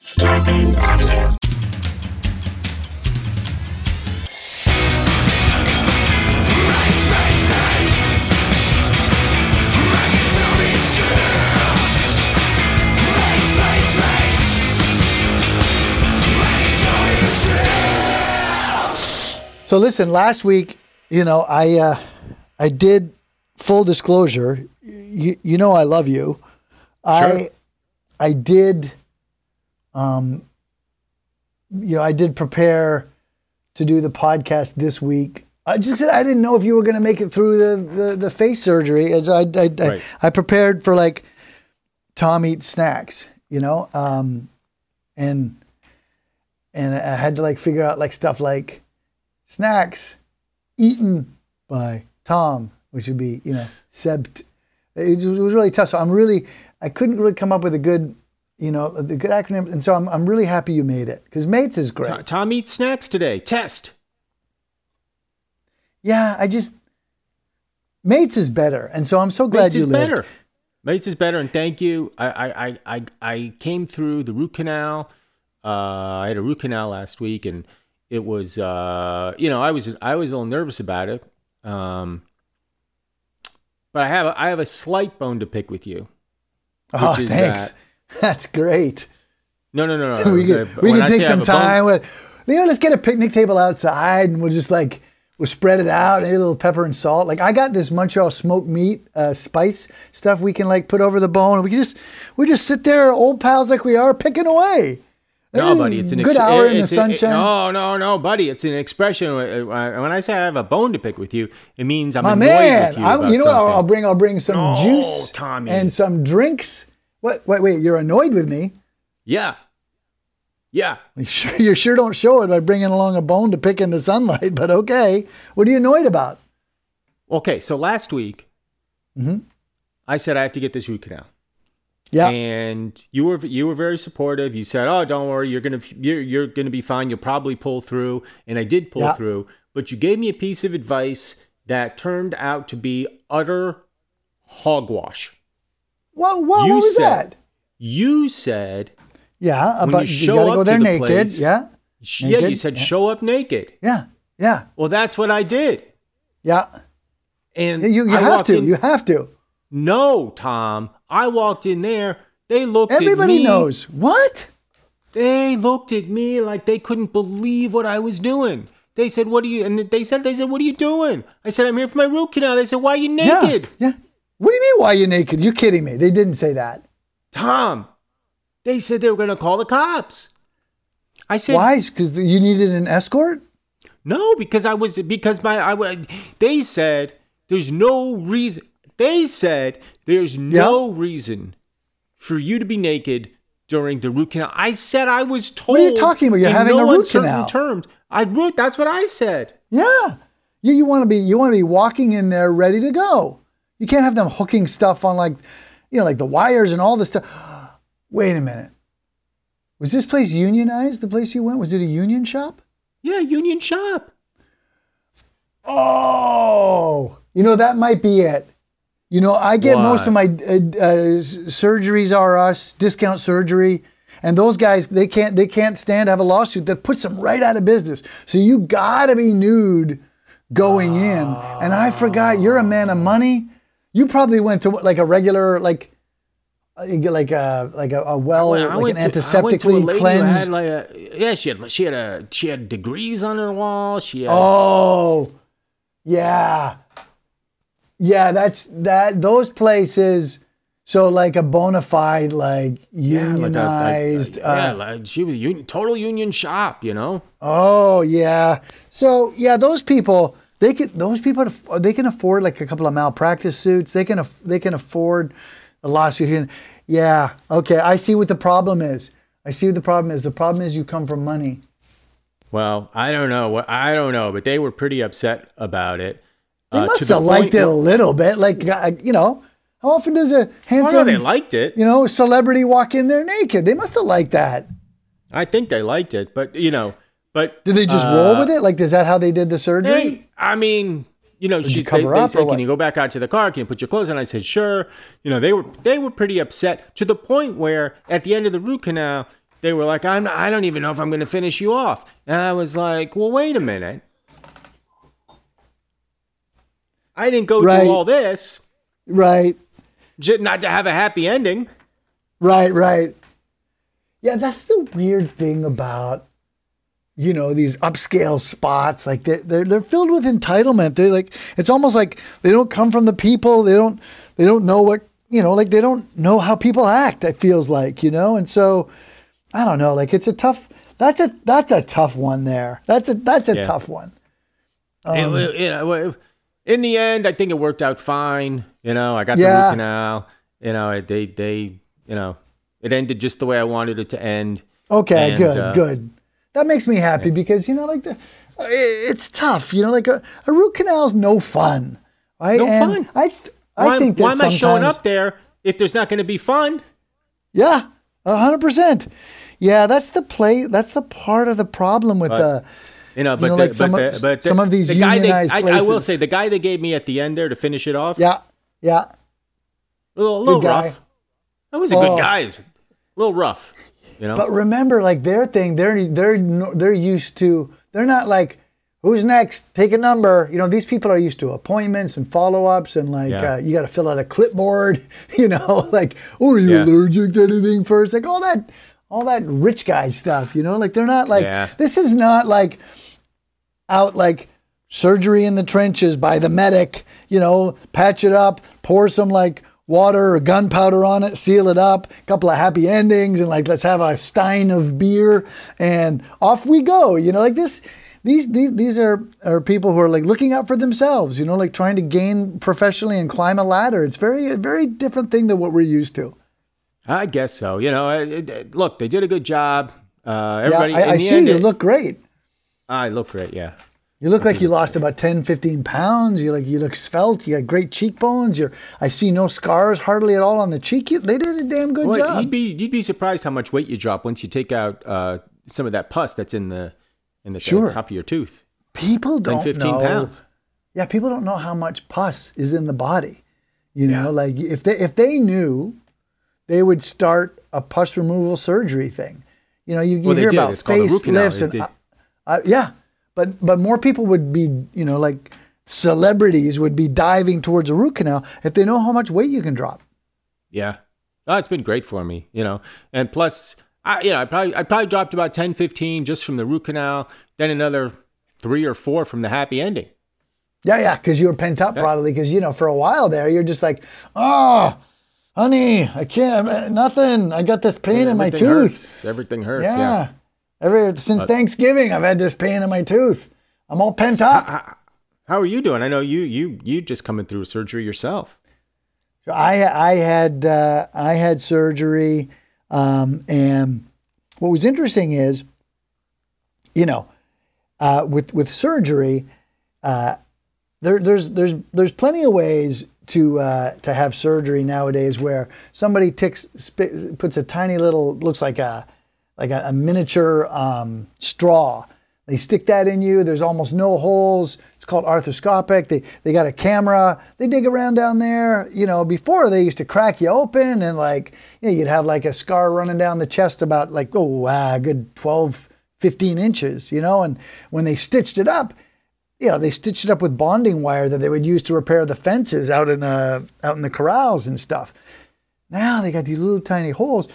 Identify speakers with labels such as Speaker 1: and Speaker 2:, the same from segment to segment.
Speaker 1: Scarpins Avenue.
Speaker 2: So listen, last week, you know, I uh, I did full disclosure. You, you know, I love you. I I did, um, you know, I did prepare to do the podcast this week. I just said I didn't know if you were going to make it through the, the, the face surgery. As I I, I,
Speaker 3: Right.
Speaker 2: I prepared for like Tom eats snacks, you know, um, and and I had to like figure out like stuff like snacks eaten by Tom, which would be you know sept. It was really tough. So I'm really I couldn't really come up with a good you know the good acronym, and so I'm I'm really happy you made it because mates is great.
Speaker 3: Tom, Tom eats snacks today. Test.
Speaker 2: Yeah, I just mates is better, and so I'm so glad
Speaker 3: Mates
Speaker 2: you
Speaker 3: is
Speaker 2: lived.
Speaker 3: better. Mates is better, and thank you. I I, I, I, came through the root canal. Uh, I had a root canal last week, and it was uh, you know I was I was a little nervous about it. Um, but I have a, I have a slight bone to pick with you.
Speaker 2: Oh, thanks.
Speaker 3: that-
Speaker 2: That's great.
Speaker 3: No, no, no, no.
Speaker 2: we can we
Speaker 3: when
Speaker 2: can
Speaker 3: I
Speaker 2: take some
Speaker 3: a bone-
Speaker 2: time. with, you know, let's get a picnic table outside, and we'll just like we'll spread it out. Maybe a little pepper and salt. Like I got this Montreal smoked meat uh, spice stuff we can like put over the bone. and We can just we just sit there, old pals like we are, picking away.
Speaker 3: No, buddy, it's an
Speaker 2: good
Speaker 3: ex-
Speaker 2: hour in the sunshine.
Speaker 3: no, no, no, buddy, it's an expression. Uh, When I say I have a bone to pick with you, it means I'm
Speaker 2: My
Speaker 3: annoyed
Speaker 2: man,
Speaker 3: with you.
Speaker 2: I'm- you know what? I'll. I'll bring I'll bring some
Speaker 3: No,
Speaker 2: juice
Speaker 3: Tommy.
Speaker 2: and some drinks. What? Wait, wait. You're annoyed with me.
Speaker 3: Yeah, yeah.
Speaker 2: You sure, you sure don't show it by bringing along a bone to pick in the sunlight. But okay, what are you annoyed about?
Speaker 3: Okay, so last week,
Speaker 2: Mm-hmm.
Speaker 3: I said I have to get this root canal,
Speaker 2: Yeah.
Speaker 3: and you were you were very supportive. You said, "Oh, don't worry, you're gonna you're you're gonna be fine. You'll probably pull through," and I did pull
Speaker 2: Yeah.
Speaker 3: through. But you gave me a piece of advice that turned out to be utter hogwash.
Speaker 2: What? What,
Speaker 3: You
Speaker 2: what was
Speaker 3: said-
Speaker 2: that?
Speaker 3: You said
Speaker 2: Yeah, about
Speaker 3: you
Speaker 2: you,
Speaker 3: show
Speaker 2: gotta
Speaker 3: up
Speaker 2: go there
Speaker 3: the
Speaker 2: naked.
Speaker 3: place-
Speaker 2: Yeah,
Speaker 3: Sh- Yeah, you said
Speaker 2: Yeah.
Speaker 3: show up naked.
Speaker 2: yeah, yeah,
Speaker 3: Well, that's what I did.
Speaker 2: yeah.
Speaker 3: And
Speaker 2: You you
Speaker 3: I
Speaker 2: have to.
Speaker 3: in-
Speaker 2: You have to.
Speaker 3: no, Tom. I walked in there. They looked at
Speaker 2: Everybody knows what.
Speaker 3: They looked at me like they couldn't believe what I was doing. They said, "What are you?" And they said, "They said, what are you doing?" I said, "I'm here for my root canal." They said, "Why are you naked?"
Speaker 2: Yeah, yeah. What do you mean? Why you naked? You kidding me? They didn't say that.
Speaker 3: Tom. They said they were going to call the cops. I said,
Speaker 2: Why? Because you needed an escort.
Speaker 3: No, because I was because my I they said there's no reason. They said there's no reason for you to be naked during the root canal. I said I was told.
Speaker 2: What are you talking about? You're
Speaker 3: in
Speaker 2: having
Speaker 3: no
Speaker 2: a root canal.
Speaker 3: Terms. I root. That's what I said.
Speaker 2: Yeah. You, you want to be you want to be walking in there ready to go. You can't have them hooking stuff on like, you know, like the wires and all this stuff. Wait a minute. Was this place unionized? The place you went was it a union shop?
Speaker 3: Yeah, Union Shop.
Speaker 2: Oh, you know that might be it. You know, I get most of my uh, uh, surgeries are us discount surgery, and those guys they can't they can't stand to have a lawsuit that puts them right out of business. So you gotta be nude going in. And I forgot you're a man of money. You probably went to like a regular like. uh, Like a like a, a well
Speaker 3: I
Speaker 2: like an
Speaker 3: to- I went to a
Speaker 2: antiseptically cleansed.
Speaker 3: Like a, yeah, she had she had a she had degrees on her wall. She had
Speaker 2: Oh, yeah, yeah. That's that. Those places. So like a bona fide, like
Speaker 3: yeah, like a-
Speaker 2: unionized.
Speaker 3: like- yeah,
Speaker 2: uh,
Speaker 3: like she was union, total union shop. You know.
Speaker 2: oh yeah. So yeah, those people. They can. Those people. They can afford like a couple of malpractice suits. They can. aff- They can afford a lawsuit. Yeah. Okay. I see what the problem is. I see what the problem is. The problem is you come from money.
Speaker 3: Well, I don't know. What I don't know, but they were pretty upset about it.
Speaker 2: They
Speaker 3: uh,
Speaker 2: must
Speaker 3: the
Speaker 2: have liked
Speaker 3: point
Speaker 2: it a little bit. Like, uh, you know, how often does a handsome,
Speaker 3: they liked it.
Speaker 2: you know, celebrity walk in there naked? They must have liked that.
Speaker 3: I think they liked it, but you know, but
Speaker 2: Did they just
Speaker 3: uh,
Speaker 2: roll with it? Like, is that how they did the surgery?
Speaker 3: Hey, I mean, you know, she,
Speaker 2: cover
Speaker 3: they, they said, "Can you go back out to the car? Can you put your clothes on?" I said, "Sure." You know, they were they were pretty upset to the point where at the end of the root canal, they were like, "I'm I don't even know if I'm going to finish you off," and I was like, "Well, wait a minute." I didn't go
Speaker 2: Right.
Speaker 3: through all this
Speaker 2: Right,
Speaker 3: j- not to have a happy ending.
Speaker 2: right, right. Yeah, that's the weird thing about, you know, these upscale spots. Like they're, they're, they're filled with entitlement. They're like, it's almost like they don't come from the people. They don't, they don't know what, you know, like they don't know how people act. It feels like, you know? And so I don't know, like it's a tough, that's a, that's a tough one there. That's a, that's a
Speaker 3: Yeah.
Speaker 2: tough one.
Speaker 3: It-
Speaker 2: Um,
Speaker 3: it- you know, in the end, I think it worked out fine. You know, I got the
Speaker 2: Yeah.
Speaker 3: root canal. You know, they they you know it ended just the way I wanted it to end.
Speaker 2: Okay,
Speaker 3: And,
Speaker 2: good,
Speaker 3: uh,
Speaker 2: good. That makes me happy because you know, like the, it- it's tough. You know, like a, a root canal is no fun, right?
Speaker 3: No
Speaker 2: and
Speaker 3: fun.
Speaker 2: I, I
Speaker 3: why,
Speaker 2: think that
Speaker 3: why am I showing up there if there's not going to be fun?
Speaker 2: Yeah, a hundred percent. Yeah, that's the play. That's the part of the problem with the.
Speaker 3: You know, but
Speaker 2: know,
Speaker 3: the,
Speaker 2: like some
Speaker 3: but,
Speaker 2: of-
Speaker 3: the, but
Speaker 2: some of these
Speaker 3: the guy they, I, I will say the guy they gave me at the end there to finish it off.
Speaker 2: Yeah, yeah.
Speaker 3: a little, a little
Speaker 2: guy.
Speaker 3: rough. That was a
Speaker 2: Oh.
Speaker 3: good guy. It's A little rough. You know,
Speaker 2: But remember, like their thing, they're they're they're used to. They're not like, who's next? Take a number. You know, these people are used to appointments and follow ups, and like
Speaker 3: Yeah.
Speaker 2: uh, you got to fill out a clipboard. You know, like, oh, are you
Speaker 3: Yeah.
Speaker 2: allergic to anything first? Like all that, all that rich guy stuff. You know, like they're not like
Speaker 3: Yeah.
Speaker 2: this is not like out like surgery in the trenches by the medic, you know, patch it up, pour some like water or gunpowder on it, seal it up, a couple of happy endings, and like let's have a stein of beer and off we go. You know, like this. These, these, these are, are people who are like looking out for themselves, you know, like trying to gain professionally and climb a ladder. It's very, a very different thing than what we're used to.
Speaker 3: I guess so. You know, it, it- look, they did a good job. Uh, everybody,
Speaker 2: yeah, I, I see
Speaker 3: end,
Speaker 2: you
Speaker 3: it-
Speaker 2: look great.
Speaker 3: I look great. Yeah.
Speaker 2: You look like you lost about 10, 15 pounds. You like you look svelte. You got great cheekbones. You're I see no scars hardly at all on the cheek. You, they did a damn good
Speaker 3: Well,
Speaker 2: job.
Speaker 3: you'd be you'd be surprised how much weight you drop once you take out uh, some of that pus that's in the in the
Speaker 2: Sure.
Speaker 3: top of your tooth.
Speaker 2: people don't
Speaker 3: 15
Speaker 2: know.
Speaker 3: pounds.
Speaker 2: Yeah, people don't know how much pus is in the body. You know, like if they if they knew, they would start a pus removal surgery thing. You know, you, you
Speaker 3: Well,
Speaker 2: hear about
Speaker 3: It's called a root canal.
Speaker 2: facelifts and uh, uh, yeah, but but more people would be you know like celebrities would be diving towards a root canal if they know how much weight you can drop.
Speaker 3: Yeah. Oh, it's been great for me, you know. And plus, I, you know, I probably I probably dropped about 10, 15 just from the root canal, then another three or four from the happy ending.
Speaker 2: Yeah, yeah, because you were pent up probably. Because you know, for a while there, you're just like, oh, honey, I can't, uh, nothing. I got this pain in my tooth.
Speaker 3: hurts. Everything hurts.
Speaker 2: Yeah.
Speaker 3: Yeah.
Speaker 2: Every since Thanksgiving, I've had this pain in my tooth. I'm all pent up.
Speaker 3: How are you doing? I know you you you just coming through surgery yourself.
Speaker 2: So I I had uh, I had surgery, um, and what was interesting is, you know, uh, with with surgery, uh, there, there's there's there's plenty of ways to uh, to have surgery nowadays where somebody ticks, sp- puts a tiny little looks like a like a, a miniature um, straw. They stick that in you. There's almost no holes. It's called arthroscopic. They they got a camera. They dig around down there. You know, before they used to crack you open and like you know, you'd have like a scar running down the chest about like oh ah, good 12, 15 inches. You know, and when they stitched it up, you know, they stitched it up with bonding wire that they would use to repair the fences out in the out in the corrals and stuff. Now they got these little tiny holes.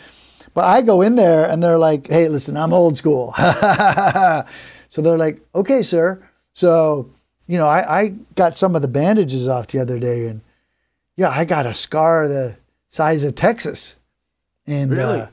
Speaker 2: But I go in there and they're like, "Hey, listen, I'm old school." so they're like, "Okay, sir." So, you know, I, I got some of the bandages off the other day, and yeah, I got a scar the size of Texas. And
Speaker 3: Really?
Speaker 2: uh,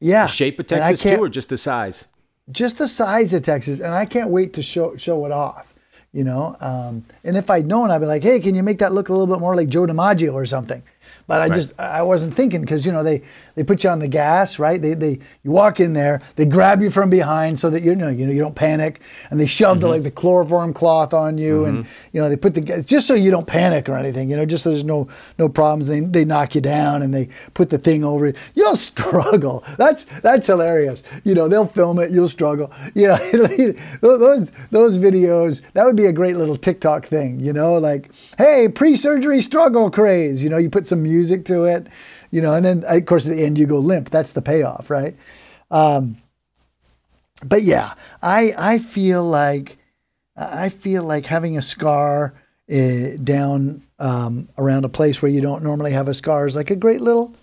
Speaker 2: yeah,
Speaker 3: The shape of Texas too, or just the size?
Speaker 2: just the size of Texas, and I can't wait to show show it off. You know, um, and if I'd known, I'd be like, "Hey, can you make that look a little bit more like Joe DiMaggio or something?" But I
Speaker 3: Right.
Speaker 2: just I wasn't thinking because you know they they put you on the gas, right? They, they you walk in there, they grab you from behind so that you know you know you don't panic, and they shove the mm-hmm. like the chloroform cloth on you, and mm-hmm. you know they put the just so you don't panic or anything, you know, just so there's no no problems. They they knock you down and they put the thing over you. You'll struggle. That's that's hilarious. You know they'll film it. You'll struggle. You know those those videos. That would be a great little TikTok thing. You know, like hey pre-surgery struggle craze. You know, you put some music to it. You know, and then of course at the end you go limp. That's the payoff, right? Um, but yeah, I I feel like I feel like having a scar uh, down um, around a place where you don't normally have a scar is like a great little.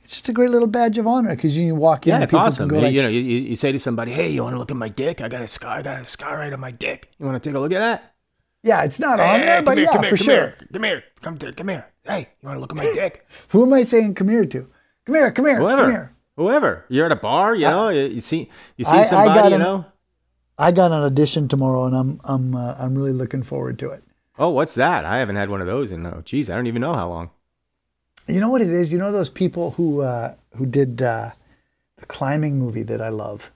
Speaker 2: It's just a great little badge of honor because you walk in
Speaker 3: Yeah, it's
Speaker 2: people
Speaker 3: awesome.
Speaker 2: can go like,
Speaker 3: you know, you you say to somebody, "Hey, you want to look at my dick? I got a scar. I got a scar right on my dick. You want to take a look at that?"
Speaker 2: Yeah, it's not on
Speaker 3: Hey,
Speaker 2: there,
Speaker 3: come
Speaker 2: but
Speaker 3: here,
Speaker 2: yeah,
Speaker 3: come here,
Speaker 2: for
Speaker 3: come
Speaker 2: sure.
Speaker 3: Here, come here, come to, come here. Hey, you want to look at my dick?
Speaker 2: Who am I saying come here to? Come here, come here, come
Speaker 3: Whoever,
Speaker 2: here.
Speaker 3: whoever. You're at a bar, you know, you, you see, you see
Speaker 2: I- I
Speaker 3: somebody,
Speaker 2: got
Speaker 3: you
Speaker 2: an-
Speaker 3: know.
Speaker 2: I got an audition tomorrow, and I'm I'm uh, I'm really looking forward to it.
Speaker 3: Oh, what's that? I haven't had one of those in oh, geez, I don't even know how long.
Speaker 2: You know what it is? You know those people who uh, who did uh, the climbing movie that I love.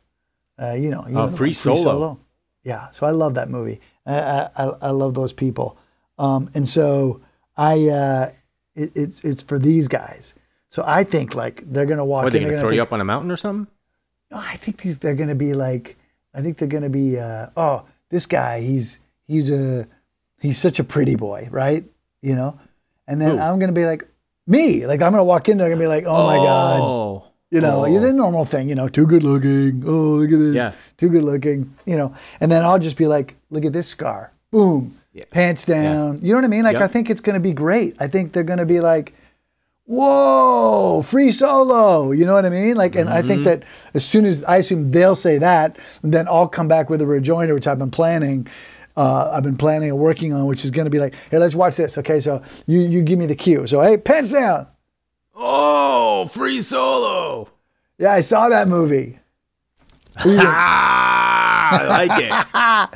Speaker 2: Uh, you know, you know
Speaker 3: Oh,
Speaker 2: the
Speaker 3: Free
Speaker 2: one,
Speaker 3: Solo.
Speaker 2: Yeah, so I love that movie. I I, I love those people, um, and so I uh, it, it's it's for these guys. So I think like they're gonna walk
Speaker 3: What, they
Speaker 2: in.
Speaker 3: gonna
Speaker 2: they're
Speaker 3: throw
Speaker 2: gonna
Speaker 3: you
Speaker 2: think,
Speaker 3: up on a mountain or something?
Speaker 2: No, I think these they're gonna be like. I think they're gonna be. Uh, oh, this guy, he's he's a he's such a pretty boy, right? You know, and then
Speaker 3: Who?
Speaker 2: I'm gonna be like me. Like I'm gonna walk in there and be like, oh my god.
Speaker 3: Oh,
Speaker 2: You know,
Speaker 3: Oh.
Speaker 2: the normal thing, you know, too good looking. Oh, look at this.
Speaker 3: Yeah.
Speaker 2: Too good looking, you know. And then I'll just be like, look at this scar. Boom.
Speaker 3: Yeah.
Speaker 2: Pants down. You know what I mean? Like,
Speaker 3: Yep.
Speaker 2: I think it's going to be great. I think they're going to be like, whoa, free solo. You know what I mean? Like, and I
Speaker 3: Mm-hmm.
Speaker 2: think that as soon as I assume they'll say that, then I'll come back with a rejoinder, which I've been planning. Uh, I've been planning and working on, which is going to be like, here, let's watch this. Okay, so you you give me the cue. So hey, pants down.
Speaker 3: oh, free solo.
Speaker 2: Yeah, I saw that movie.
Speaker 3: I like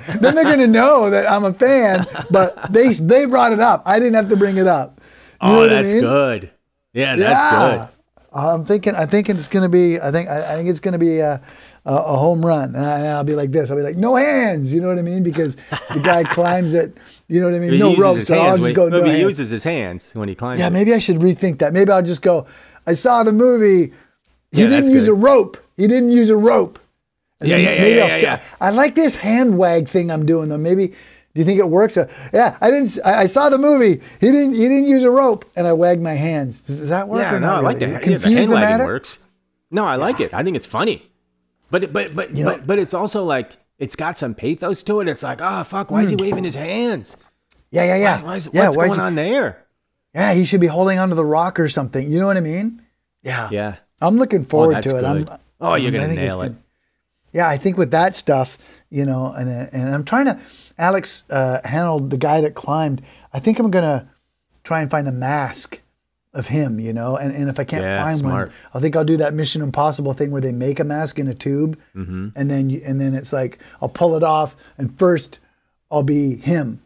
Speaker 3: it.
Speaker 2: then they're gonna know that I'm a fan, but they they brought it up. I didn't have to bring it up. You
Speaker 3: oh,
Speaker 2: what I
Speaker 3: that's
Speaker 2: mean?
Speaker 3: good. Yeah, that's
Speaker 2: Yeah.
Speaker 3: good.
Speaker 2: I'm thinking. I think it's gonna be. I think. I, I think it's gonna be a, a, a home run. And I, will be like this. I'll be like, no hands. You know what I mean? Because the guy climbs it. You know what I mean?
Speaker 3: He
Speaker 2: no ropes. So I'll just go.
Speaker 3: no,
Speaker 2: No
Speaker 3: he
Speaker 2: hands.
Speaker 3: uses his hands when he climbs.
Speaker 2: Yeah,
Speaker 3: it.
Speaker 2: maybe I should rethink that. Maybe I'll just go. I saw the movie. He
Speaker 3: Yeah,
Speaker 2: didn't use
Speaker 3: good.
Speaker 2: a rope. He didn't use a rope. And
Speaker 3: Yeah, yeah, yeah,
Speaker 2: maybe
Speaker 3: yeah,
Speaker 2: I'll
Speaker 3: yeah,
Speaker 2: sta-
Speaker 3: yeah.
Speaker 2: I like this hand wag thing I'm doing though. Maybe do you think it works? Uh, yeah, I didn't. I, I saw the movie. He didn't. He didn't use a rope, and I wagged my hands. Does, does that work?
Speaker 3: Yeah,
Speaker 2: or
Speaker 3: no,
Speaker 2: not
Speaker 3: I like
Speaker 2: really?
Speaker 3: that. Yeah, the hand
Speaker 2: the
Speaker 3: wagging
Speaker 2: matter.
Speaker 3: works. No, I like it. I think it's funny. But but but
Speaker 2: You know-
Speaker 3: but, but it's also like it's got some pathos to it. It's like, oh fuck, why is he waving his hands?
Speaker 2: Yeah, yeah, yeah.
Speaker 3: Why, why is,
Speaker 2: yeah,
Speaker 3: what's
Speaker 2: why
Speaker 3: going
Speaker 2: he-
Speaker 3: on there?
Speaker 2: Yeah, he should be holding onto the rock or something. You know what I mean? Yeah.
Speaker 3: Yeah.
Speaker 2: I'm looking forward
Speaker 3: that's
Speaker 2: to it. I'm.
Speaker 3: Oh, you're
Speaker 2: I
Speaker 3: gonna nail it.
Speaker 2: good. Yeah, I think with that stuff, you know, and and I'm trying to. Alex uh, Honnold the guy that climbed. I think I'm gonna try and find a mask of him, you know, and, and if I can't
Speaker 3: Yeah,
Speaker 2: find
Speaker 3: smart.
Speaker 2: one, I think I'll do that Mission Impossible thing where they make a mask in a tube,
Speaker 3: Mm-hmm.
Speaker 2: and then you, and then it's like I'll pull it off, and first I'll be him.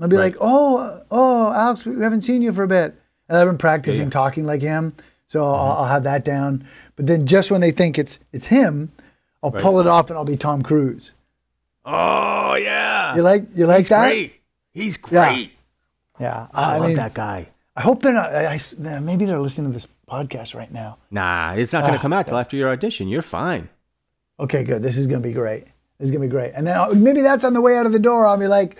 Speaker 2: I'll be
Speaker 3: Right.
Speaker 2: like, oh, oh, Alex, we haven't seen you for a bit. And I've been practicing
Speaker 3: Yeah. Mm-hmm.
Speaker 2: talking like him, so I'll, I'll have that down. But then just when they think it's it's him, I'll pull it off and I'll be Tom Cruise.
Speaker 3: Oh yeah.
Speaker 2: You like you like
Speaker 3: He's
Speaker 2: that?
Speaker 3: great. He's
Speaker 2: Yeah.
Speaker 3: great.
Speaker 2: Yeah,
Speaker 3: I,
Speaker 2: I,
Speaker 3: love
Speaker 2: mean,
Speaker 3: that guy.
Speaker 2: I hope they're not. I, I- maybe they're listening to this podcast right now.
Speaker 3: Nah, it's not going to ah, come out till after your audition. You're fine.
Speaker 2: Okay, good. This is gonna be great. This is gonna be great. And then I'll, maybe that's on the way out of the door. I'll be like,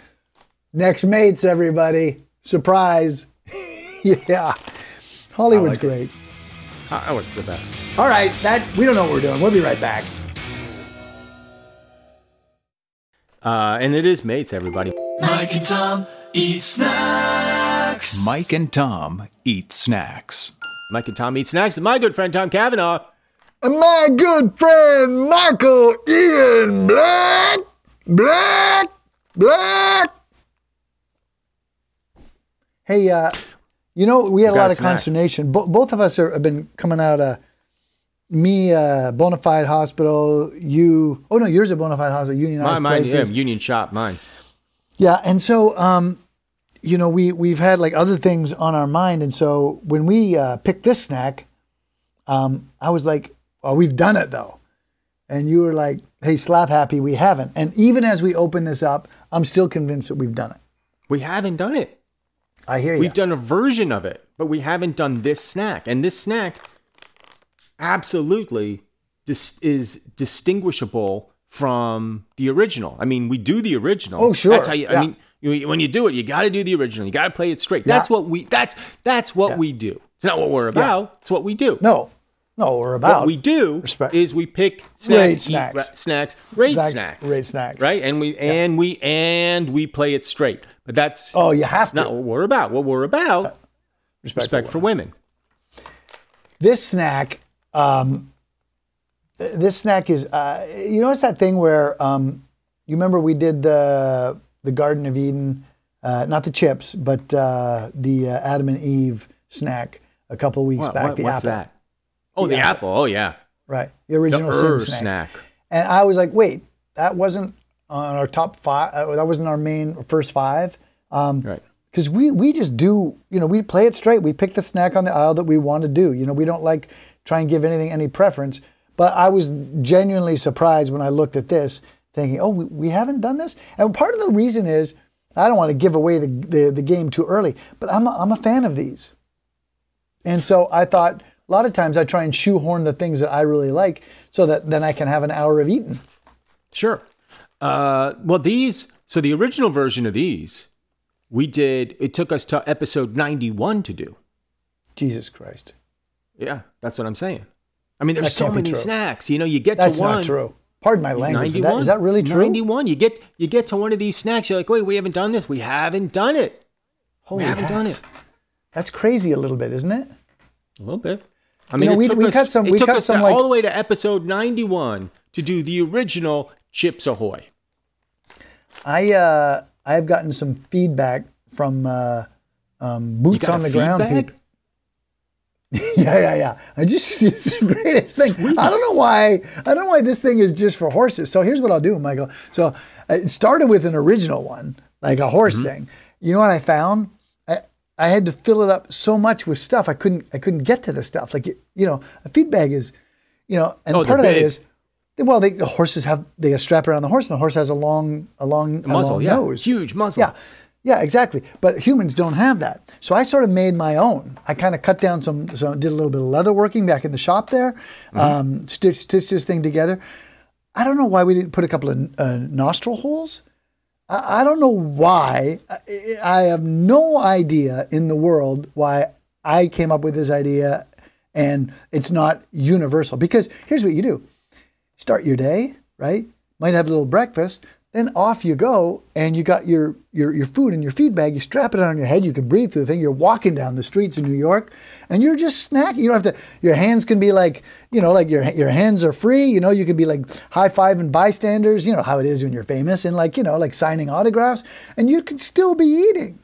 Speaker 2: next mates, everybody, surprise. yeah, Hollywood's
Speaker 3: like
Speaker 2: great.
Speaker 3: I, I was the best.
Speaker 2: All right, that we don't know what we're doing. We'll be right back.
Speaker 3: Uh, and it is mates, everybody.
Speaker 1: Mike and Tom eat snacks.
Speaker 4: Mike and Tom eat snacks.
Speaker 3: Mike and Tom eat snacks with my good friend Tom Cavanagh.
Speaker 2: And my good friend Michael Ian Black, Black, Black. Hey, uh, you know we had a lot of
Speaker 3: snack.
Speaker 2: consternation. Bo- both of us are, have been coming out of me, uh, bona fide Hospital. You, oh no, yours a bona fide Hospital, unionized
Speaker 3: Mine, mine yeah. Union Shop, mine.
Speaker 2: Yeah, and so um, you know we we've had like other things on our mind, and so when we uh, picked this snack, um, I was like, "Well, we've done it though," and you were like, "Hey, slap happy, we haven't." And even as we open this up, I'm still convinced that we've done it.
Speaker 3: We haven't done it.
Speaker 2: I hear you.
Speaker 3: We've done a version of it, but we haven't done this snack. And this snack absolutely dis- is distinguishable from the original. I mean, we do the original.
Speaker 2: Oh, sure.
Speaker 3: That's how you,
Speaker 2: Yeah.
Speaker 3: I mean, you, when you do it, you got to do the original. You got to play it straight. That's
Speaker 2: Yeah.
Speaker 3: what we. That's that's what
Speaker 2: Yeah.
Speaker 3: we do. It's not what we're about. It's what we do.
Speaker 2: no, no, we're about
Speaker 3: What we do
Speaker 2: Respect.
Speaker 3: is we pick snacks,
Speaker 2: Rate
Speaker 3: eat
Speaker 2: snacks.
Speaker 3: ra- snacks, rate
Speaker 2: Snacks,
Speaker 3: snacks,
Speaker 2: rate snacks.
Speaker 3: right? And we and we and we play it straight. But that's
Speaker 2: Oh, you have to.
Speaker 3: not what we're about. What we're about,
Speaker 2: Respect
Speaker 3: respect for women.
Speaker 2: this snack um, this snack is uh, you know it's that thing where um, you remember we did the the garden of eden uh, not the chips but uh, the uh, adam and eve snack a couple of weeks
Speaker 3: What-
Speaker 2: back
Speaker 3: what-
Speaker 2: the
Speaker 3: what's
Speaker 2: apple
Speaker 3: that? Oh,
Speaker 2: The
Speaker 3: the, apple. Oh, yeah.
Speaker 2: right the
Speaker 3: The
Speaker 2: original sin snack.
Speaker 3: snack.
Speaker 2: and i was like wait that wasn't on our top five uh, that wasn't our main first five um,
Speaker 3: Right.
Speaker 2: because we we just do you know we play it straight we pick the snack on the aisle that we want to do you know we don't like try and give anything any preference. But i was genuinely surprised when i looked at this thinking oh we, we haven't done this? And part of the reason is i don't want to give away the, the, the game too early but I'm a, I'm a fan of these. And so i thought a lot of times i try and shoehorn the things that i really like so that then i can have an hour of eating.
Speaker 3: Sure. Uh, well, these, so the original version of these, we did, it took us to episode 91 to do.
Speaker 2: jesus christ
Speaker 3: Yeah, that's what I'm saying. I mean, there's so many
Speaker 2: true.
Speaker 3: snacks. You know, you get
Speaker 2: that's
Speaker 3: to one.
Speaker 2: That's not true pardon my language but
Speaker 3: 91.
Speaker 2: that, is that really true
Speaker 3: 91. You get you get to one of these snacks. You're like, wait, we haven't done this. We haven't done it.
Speaker 2: Holy
Speaker 3: we haven't done it.
Speaker 2: That's crazy a little bit, isn't it?
Speaker 3: A little bit. I
Speaker 2: You
Speaker 3: mean,
Speaker 2: know,
Speaker 3: it
Speaker 2: we-
Speaker 3: took
Speaker 2: we
Speaker 3: us,
Speaker 2: cut some-
Speaker 3: It
Speaker 2: we
Speaker 3: took
Speaker 2: cut
Speaker 3: us
Speaker 2: some, like-
Speaker 3: all the way to episode 91 to do the original Chips Ahoy.
Speaker 2: I uh, I have gotten some feedback from uh, um, boots on
Speaker 3: a
Speaker 2: the ground
Speaker 3: feedback?
Speaker 2: people. yeah, yeah, yeah. I just it's the greatest thing. I don't know why. I don't know why this thing is just for horses. So here's what I'll do, Michael. So uh, it started with an original one, like a horse
Speaker 3: Mm-hmm.
Speaker 2: thing. You know what I found? I, I had to fill it up so much with stuff. I couldn't. I couldn't get to the stuff. Like you know, a feed bag is, you know, and
Speaker 3: Oh,
Speaker 2: part of
Speaker 3: big.
Speaker 2: is. Well, they, the horses have they strap around the horse, and the horse has a long, a long, a
Speaker 3: Muzzle,
Speaker 2: long
Speaker 3: yeah.
Speaker 2: nose,
Speaker 3: Huge muzzle.
Speaker 2: Yeah, yeah, exactly. But humans don't have that. So I sort of made my own. I kind of cut down some, so did a little bit of leather working back in the shop there,
Speaker 3: Mm-hmm.
Speaker 2: um, stitched, stitched this thing together. I don't know why we didn't put a couple of uh, nostril holes. I, I don't know why. I, I have no idea in the world why I came up with this idea and it's not universal. Because here's what you do start your day, right? Might have a little breakfast, then off you go, and you got your your your food in your feed bag. You strap it on your head. You can breathe through the thing. You're walking down the streets in New York, and you're just snacking. You don't have to. Your hands can be like, you know, like your your hands are free. You know, you can be like high fiving bystanders. You know how it is when you're famous, and like you know, like signing autographs, and you can still be eating.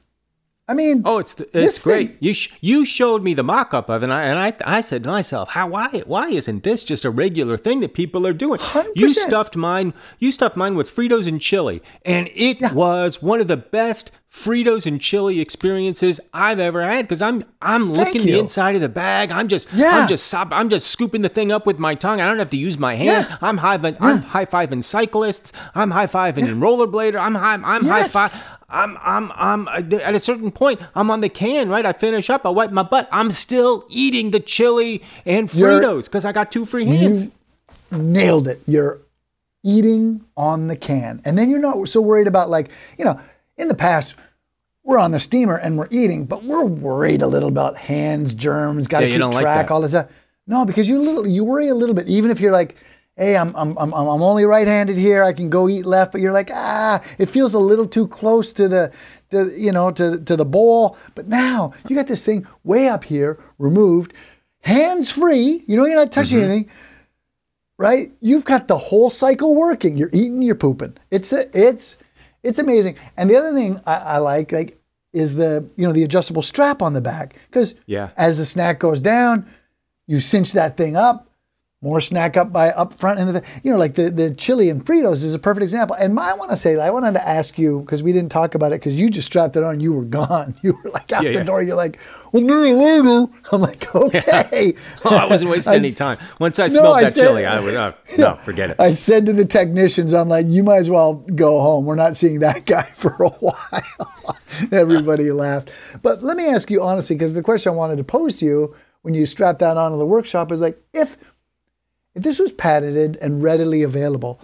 Speaker 2: I mean,
Speaker 3: Oh, it's
Speaker 2: This
Speaker 3: it's great.
Speaker 2: thing-
Speaker 3: You sh- you showed me the mock-up of it, and I and I, I said to myself, how why why isn't this just a regular thing that people are doing? You
Speaker 2: 100%.
Speaker 3: stuffed mine. You stuffed mine with Fritos and chili, and it was one of the best Fritos and chili experiences I've ever had. Because I'm I'm
Speaker 2: Thank
Speaker 3: licking the inside of the bag. I'm just
Speaker 2: Yeah.
Speaker 3: I'm just sop- I'm just scooping the thing up with my tongue. I don't have to use my hands.
Speaker 2: Yeah.
Speaker 3: I'm high I'm high fiving cyclists. I'm high fiving rollerblader. I'm high I'm
Speaker 2: Yes.
Speaker 3: high five. I'm, I'm, I'm, uh, at a certain point, I'm on the can, right? I finish up, I wipe my butt. I'm still eating the chili and Fritos because I got two free hands.
Speaker 2: You nailed it. You're eating on the can. And then you're not so worried about like, you know, in the past, we're on the steamer and we're eating, but we're worried a little about hands, germs, got to
Speaker 3: Yeah,
Speaker 2: keep
Speaker 3: don't like
Speaker 2: track, all this stuff. No, because you little you worry a little bit, even if you're like, hey, I'm I'm I'm I'm only right-handed here. I can go eat left, but you're like, ah, it feels a little too close to the, to you know, to to the bowl. But now you got this thing way up here, removed, hands free. You know, you're not touching
Speaker 3: Mm-hmm.
Speaker 2: anything right? You've got the whole cycle working. You're eating, you're pooping. It's a, it's it's amazing. And the other thing I, I like like is the you know the adjustable strap on the back because
Speaker 3: Yeah.
Speaker 2: as the snack goes down, you cinch that thing up. More snack up by up front and the you know like the the chili and Fritos is a perfect example. And my, I want to say I wanted to ask you because we didn't talk about it because you just strapped it on. You were gone. You were like out
Speaker 3: Yeah,
Speaker 2: the
Speaker 3: yeah.
Speaker 2: door. You're like, well. I'm like, okay.
Speaker 3: Oh, I wasn't wasting
Speaker 2: I-
Speaker 3: any time. Once I
Speaker 2: No,
Speaker 3: smelled
Speaker 2: I
Speaker 3: that
Speaker 2: said-
Speaker 3: chili, I would uh, no forget it.
Speaker 2: I said to the technicians, I'm like, you might as well go home. We're not seeing that guy for a while. Everybody laughed. But let me ask you honestly, because the question I wanted to pose to you when you strap that on in the workshop is like, if if this was patented and readily available,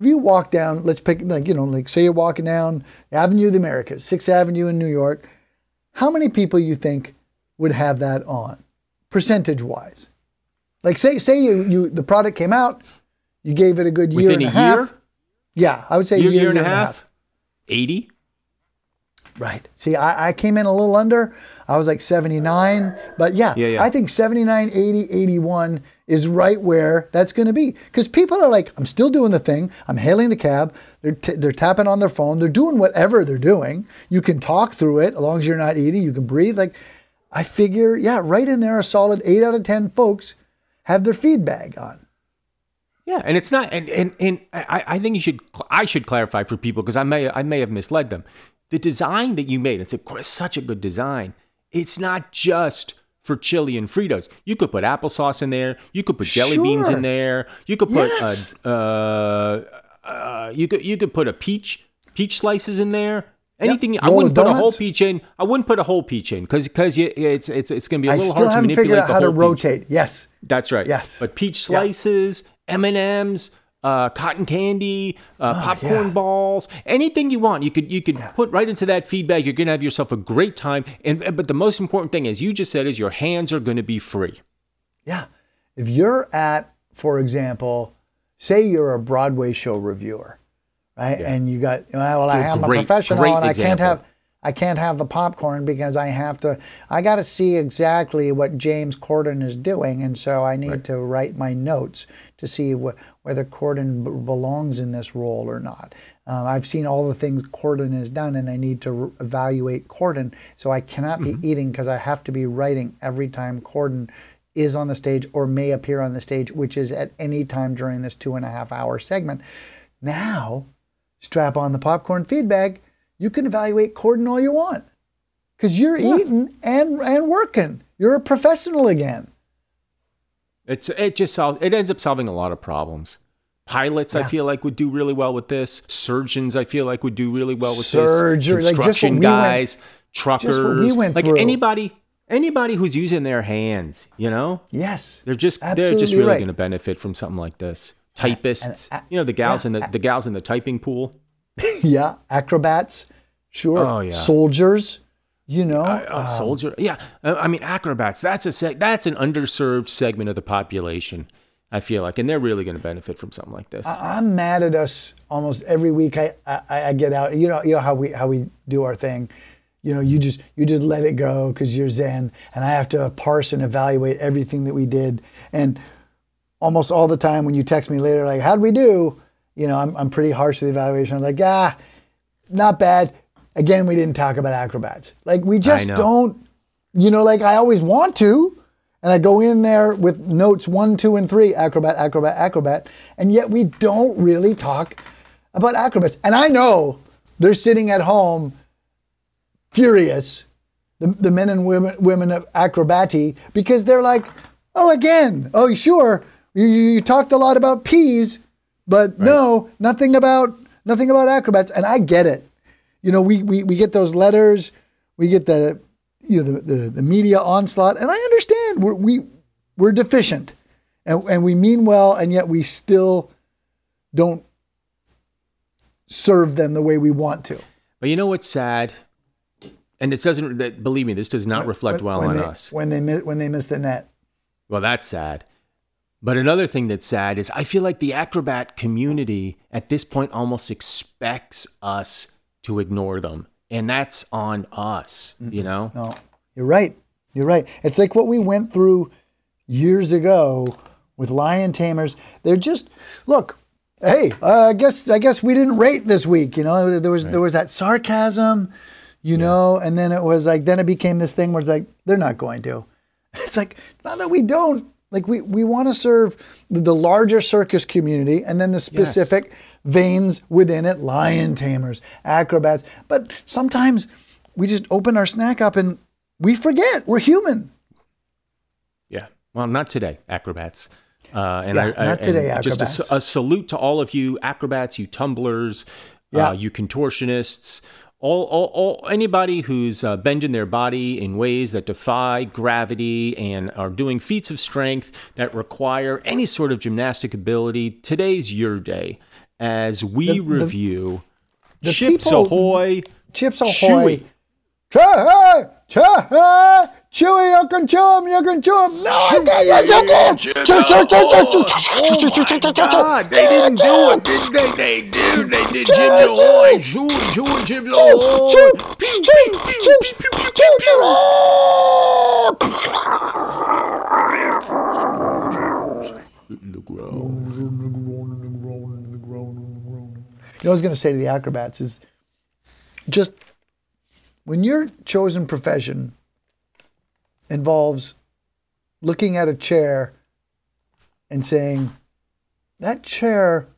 Speaker 2: if you walk down, let's pick like, you know, like say you're walking down Avenue of the Americas, Sixth Avenue in New York, how many people you think would have that on, percentage wise? Like say say you you the product came out, you gave it a good year
Speaker 3: Within
Speaker 2: and
Speaker 3: a
Speaker 2: a half.
Speaker 3: year?
Speaker 2: Yeah, I would say
Speaker 3: year,
Speaker 2: year,
Speaker 3: year and a half, eighty.
Speaker 2: Right. See, I, I came in a little under. I was like 79. But yeah,
Speaker 3: Yeah, yeah.
Speaker 2: I think 79, 80, 81 is right where that's going to be. Because people are like, I'm still doing the thing. I'm hailing the cab. They're, t- they're tapping on their phone. They're doing whatever they're doing. You can talk through it as long as you're not eating. You can breathe. Like, I figure, yeah, right in there, a solid eight out of 10 folks have their feed bag on.
Speaker 3: Yeah, and it's not, and and and I, I think you should, I should clarify for people because I may, I may have misled them. The design that you made, it's a such a good design. It's not just for chili and Fritos. You could put applesauce in there. You could put jelly beans in there. You could put,
Speaker 2: Yes.
Speaker 3: uh, uh, uh, you could, you could put a peach, peach slices in there. Anything I wouldn't put a whole peach in. I wouldn't put a whole peach in because because it's it's it's going to be a little hard to
Speaker 2: haven't
Speaker 3: manipulate
Speaker 2: figured out
Speaker 3: the
Speaker 2: how to
Speaker 3: whole peach.
Speaker 2: rotate. Yes.
Speaker 3: That's right.
Speaker 2: Yes.
Speaker 3: But peach slices, M and M's, uh, cotton candy, uh, popcorn
Speaker 2: Oh, yeah.
Speaker 3: balls, anything you want, you could you could put right into that feedback. You're gonna have yourself a great time. And but the most important thing, as you just said, is your hands are gonna be free.
Speaker 2: Yeah. If you're at, for example, say you're a Broadway show reviewer, right? And you got well, I am a professional and I can't have I can't have the popcorn because I have to I got to see exactly what James Corden is doing and so I need to write my notes to see wh- whether Corden b- belongs in this role or not. Um, I've seen all the things Corden has done and I need to re- evaluate Corden so I cannot
Speaker 3: Mm-hmm.
Speaker 2: be eating because I have to be writing every time Corden is on the stage or may appear on the stage, which is at any time during this two and a half hour segment. Now, strap on the popcorn feed bag. You can evaluate Corden all you want because you're eating and and working. You're a professional again.
Speaker 3: It's it just solves it ends up solving a lot of problems. Pilots, I feel like would do really well with this. Surgeons, I feel like would do really well with
Speaker 2: Surgery,
Speaker 3: this.
Speaker 2: like, just what
Speaker 3: Construction
Speaker 2: went-
Speaker 3: guys, truckers,
Speaker 2: we went
Speaker 3: like
Speaker 2: through.
Speaker 3: anybody, anybody who's using their hands, you know,
Speaker 2: Yes,
Speaker 3: They're just they're just really
Speaker 2: right.
Speaker 3: going to benefit from something like this. Typists,
Speaker 2: and-
Speaker 3: you know, the gals
Speaker 2: yeah.
Speaker 3: in the the gals in the typing pool.
Speaker 2: yeah. Acrobats, sure.
Speaker 3: Oh, yeah.
Speaker 2: Soldiers, you know.
Speaker 3: Uh, soldier, yeah. I mean, acrobats. That's a seg- that's an underserved segment of the population. I feel like, and they're really going to benefit from something like this.
Speaker 2: I'm mad at us almost every week. I, I I get out. You know you know how we how we do our thing. You know you just you just let it go because you're zen, and I have to parse and evaluate everything that we did. And almost all the time when you text me later, like how'd we do? You know I'm I'm pretty harsh with the evaluation. I'm like ah, not bad. Again, we didn't talk about acrobats. Like we just don't. You know, like I always want to. And I go in there with notes one, two, and three acrobat, acrobat, acrobat. And yet we don't really talk about acrobats. And I know they're sitting at home furious, the, the men and women, women of acrobati, because they're like, oh, again, oh, sure, you, you you talked a lot about peas, but no, nothing about nothing about acrobats. And I get it. You know, we, we, we get those letters, we get the you know the, the, the media onslaught, and I understand we're we we're deficient, and and we mean well, and yet we still don't serve them the way we want to.
Speaker 3: but you know what's sad, and it doesn't. That, believe me, this does not reflect well
Speaker 2: when
Speaker 3: on
Speaker 2: they,
Speaker 3: us.
Speaker 2: when they when they miss the net.
Speaker 3: Well, that's sad. But another thing that's sad is I feel like the acrobat community at this point almost expects us to ignore them. And that's on us, you know?
Speaker 2: No, you're right. You're right. It's like what we went through years ago with lion tamers. They're just look. Hey, uh, I guess I guess we didn't rate this week. You know, there was there was that sarcasm, you know, and then it was like then it became this thing where it's like they're not going to. It's like not that we don't Like we, we want to serve the, the larger circus community and then the specific veins within it, lion tamers, acrobats. But sometimes we just open our snack up and we forget we're human.
Speaker 3: Yeah. Well, not today, acrobats. Uh, and
Speaker 2: Yeah,
Speaker 3: I, I,
Speaker 2: not today,
Speaker 3: and Just a s-
Speaker 2: acrobats.
Speaker 3: a, salute to all of you acrobats, you tumblers,
Speaker 2: Yeah.
Speaker 3: uh, you contortionists, all, all, all anybody who's uh, bending their body in ways that defy gravity and are doing feats of strength that require any sort of gymnastic ability. Today's your day as we
Speaker 2: The- the-
Speaker 3: review
Speaker 2: the
Speaker 3: Chips
Speaker 2: people-
Speaker 3: Ahoy.
Speaker 2: Chips Ahoy.
Speaker 3: Chewy.
Speaker 2: Chewy, chewy, chewy, you can chew 'em, you can chew 'em. No, I can't, yes, you can. Chew, chew, chew, chew, chew, chew, ah, chew, chew, chew, chew, chew, chew.
Speaker 3: they didn't do it, did they? They did. They did Chips Ahoy. Chew, chew, Chips Ahoy. Pew, pew, pew, pew, pew, pew, pew.
Speaker 2: You know, what I was going to say to the acrobats is just when your chosen profession involves looking at a chair and saying, that chair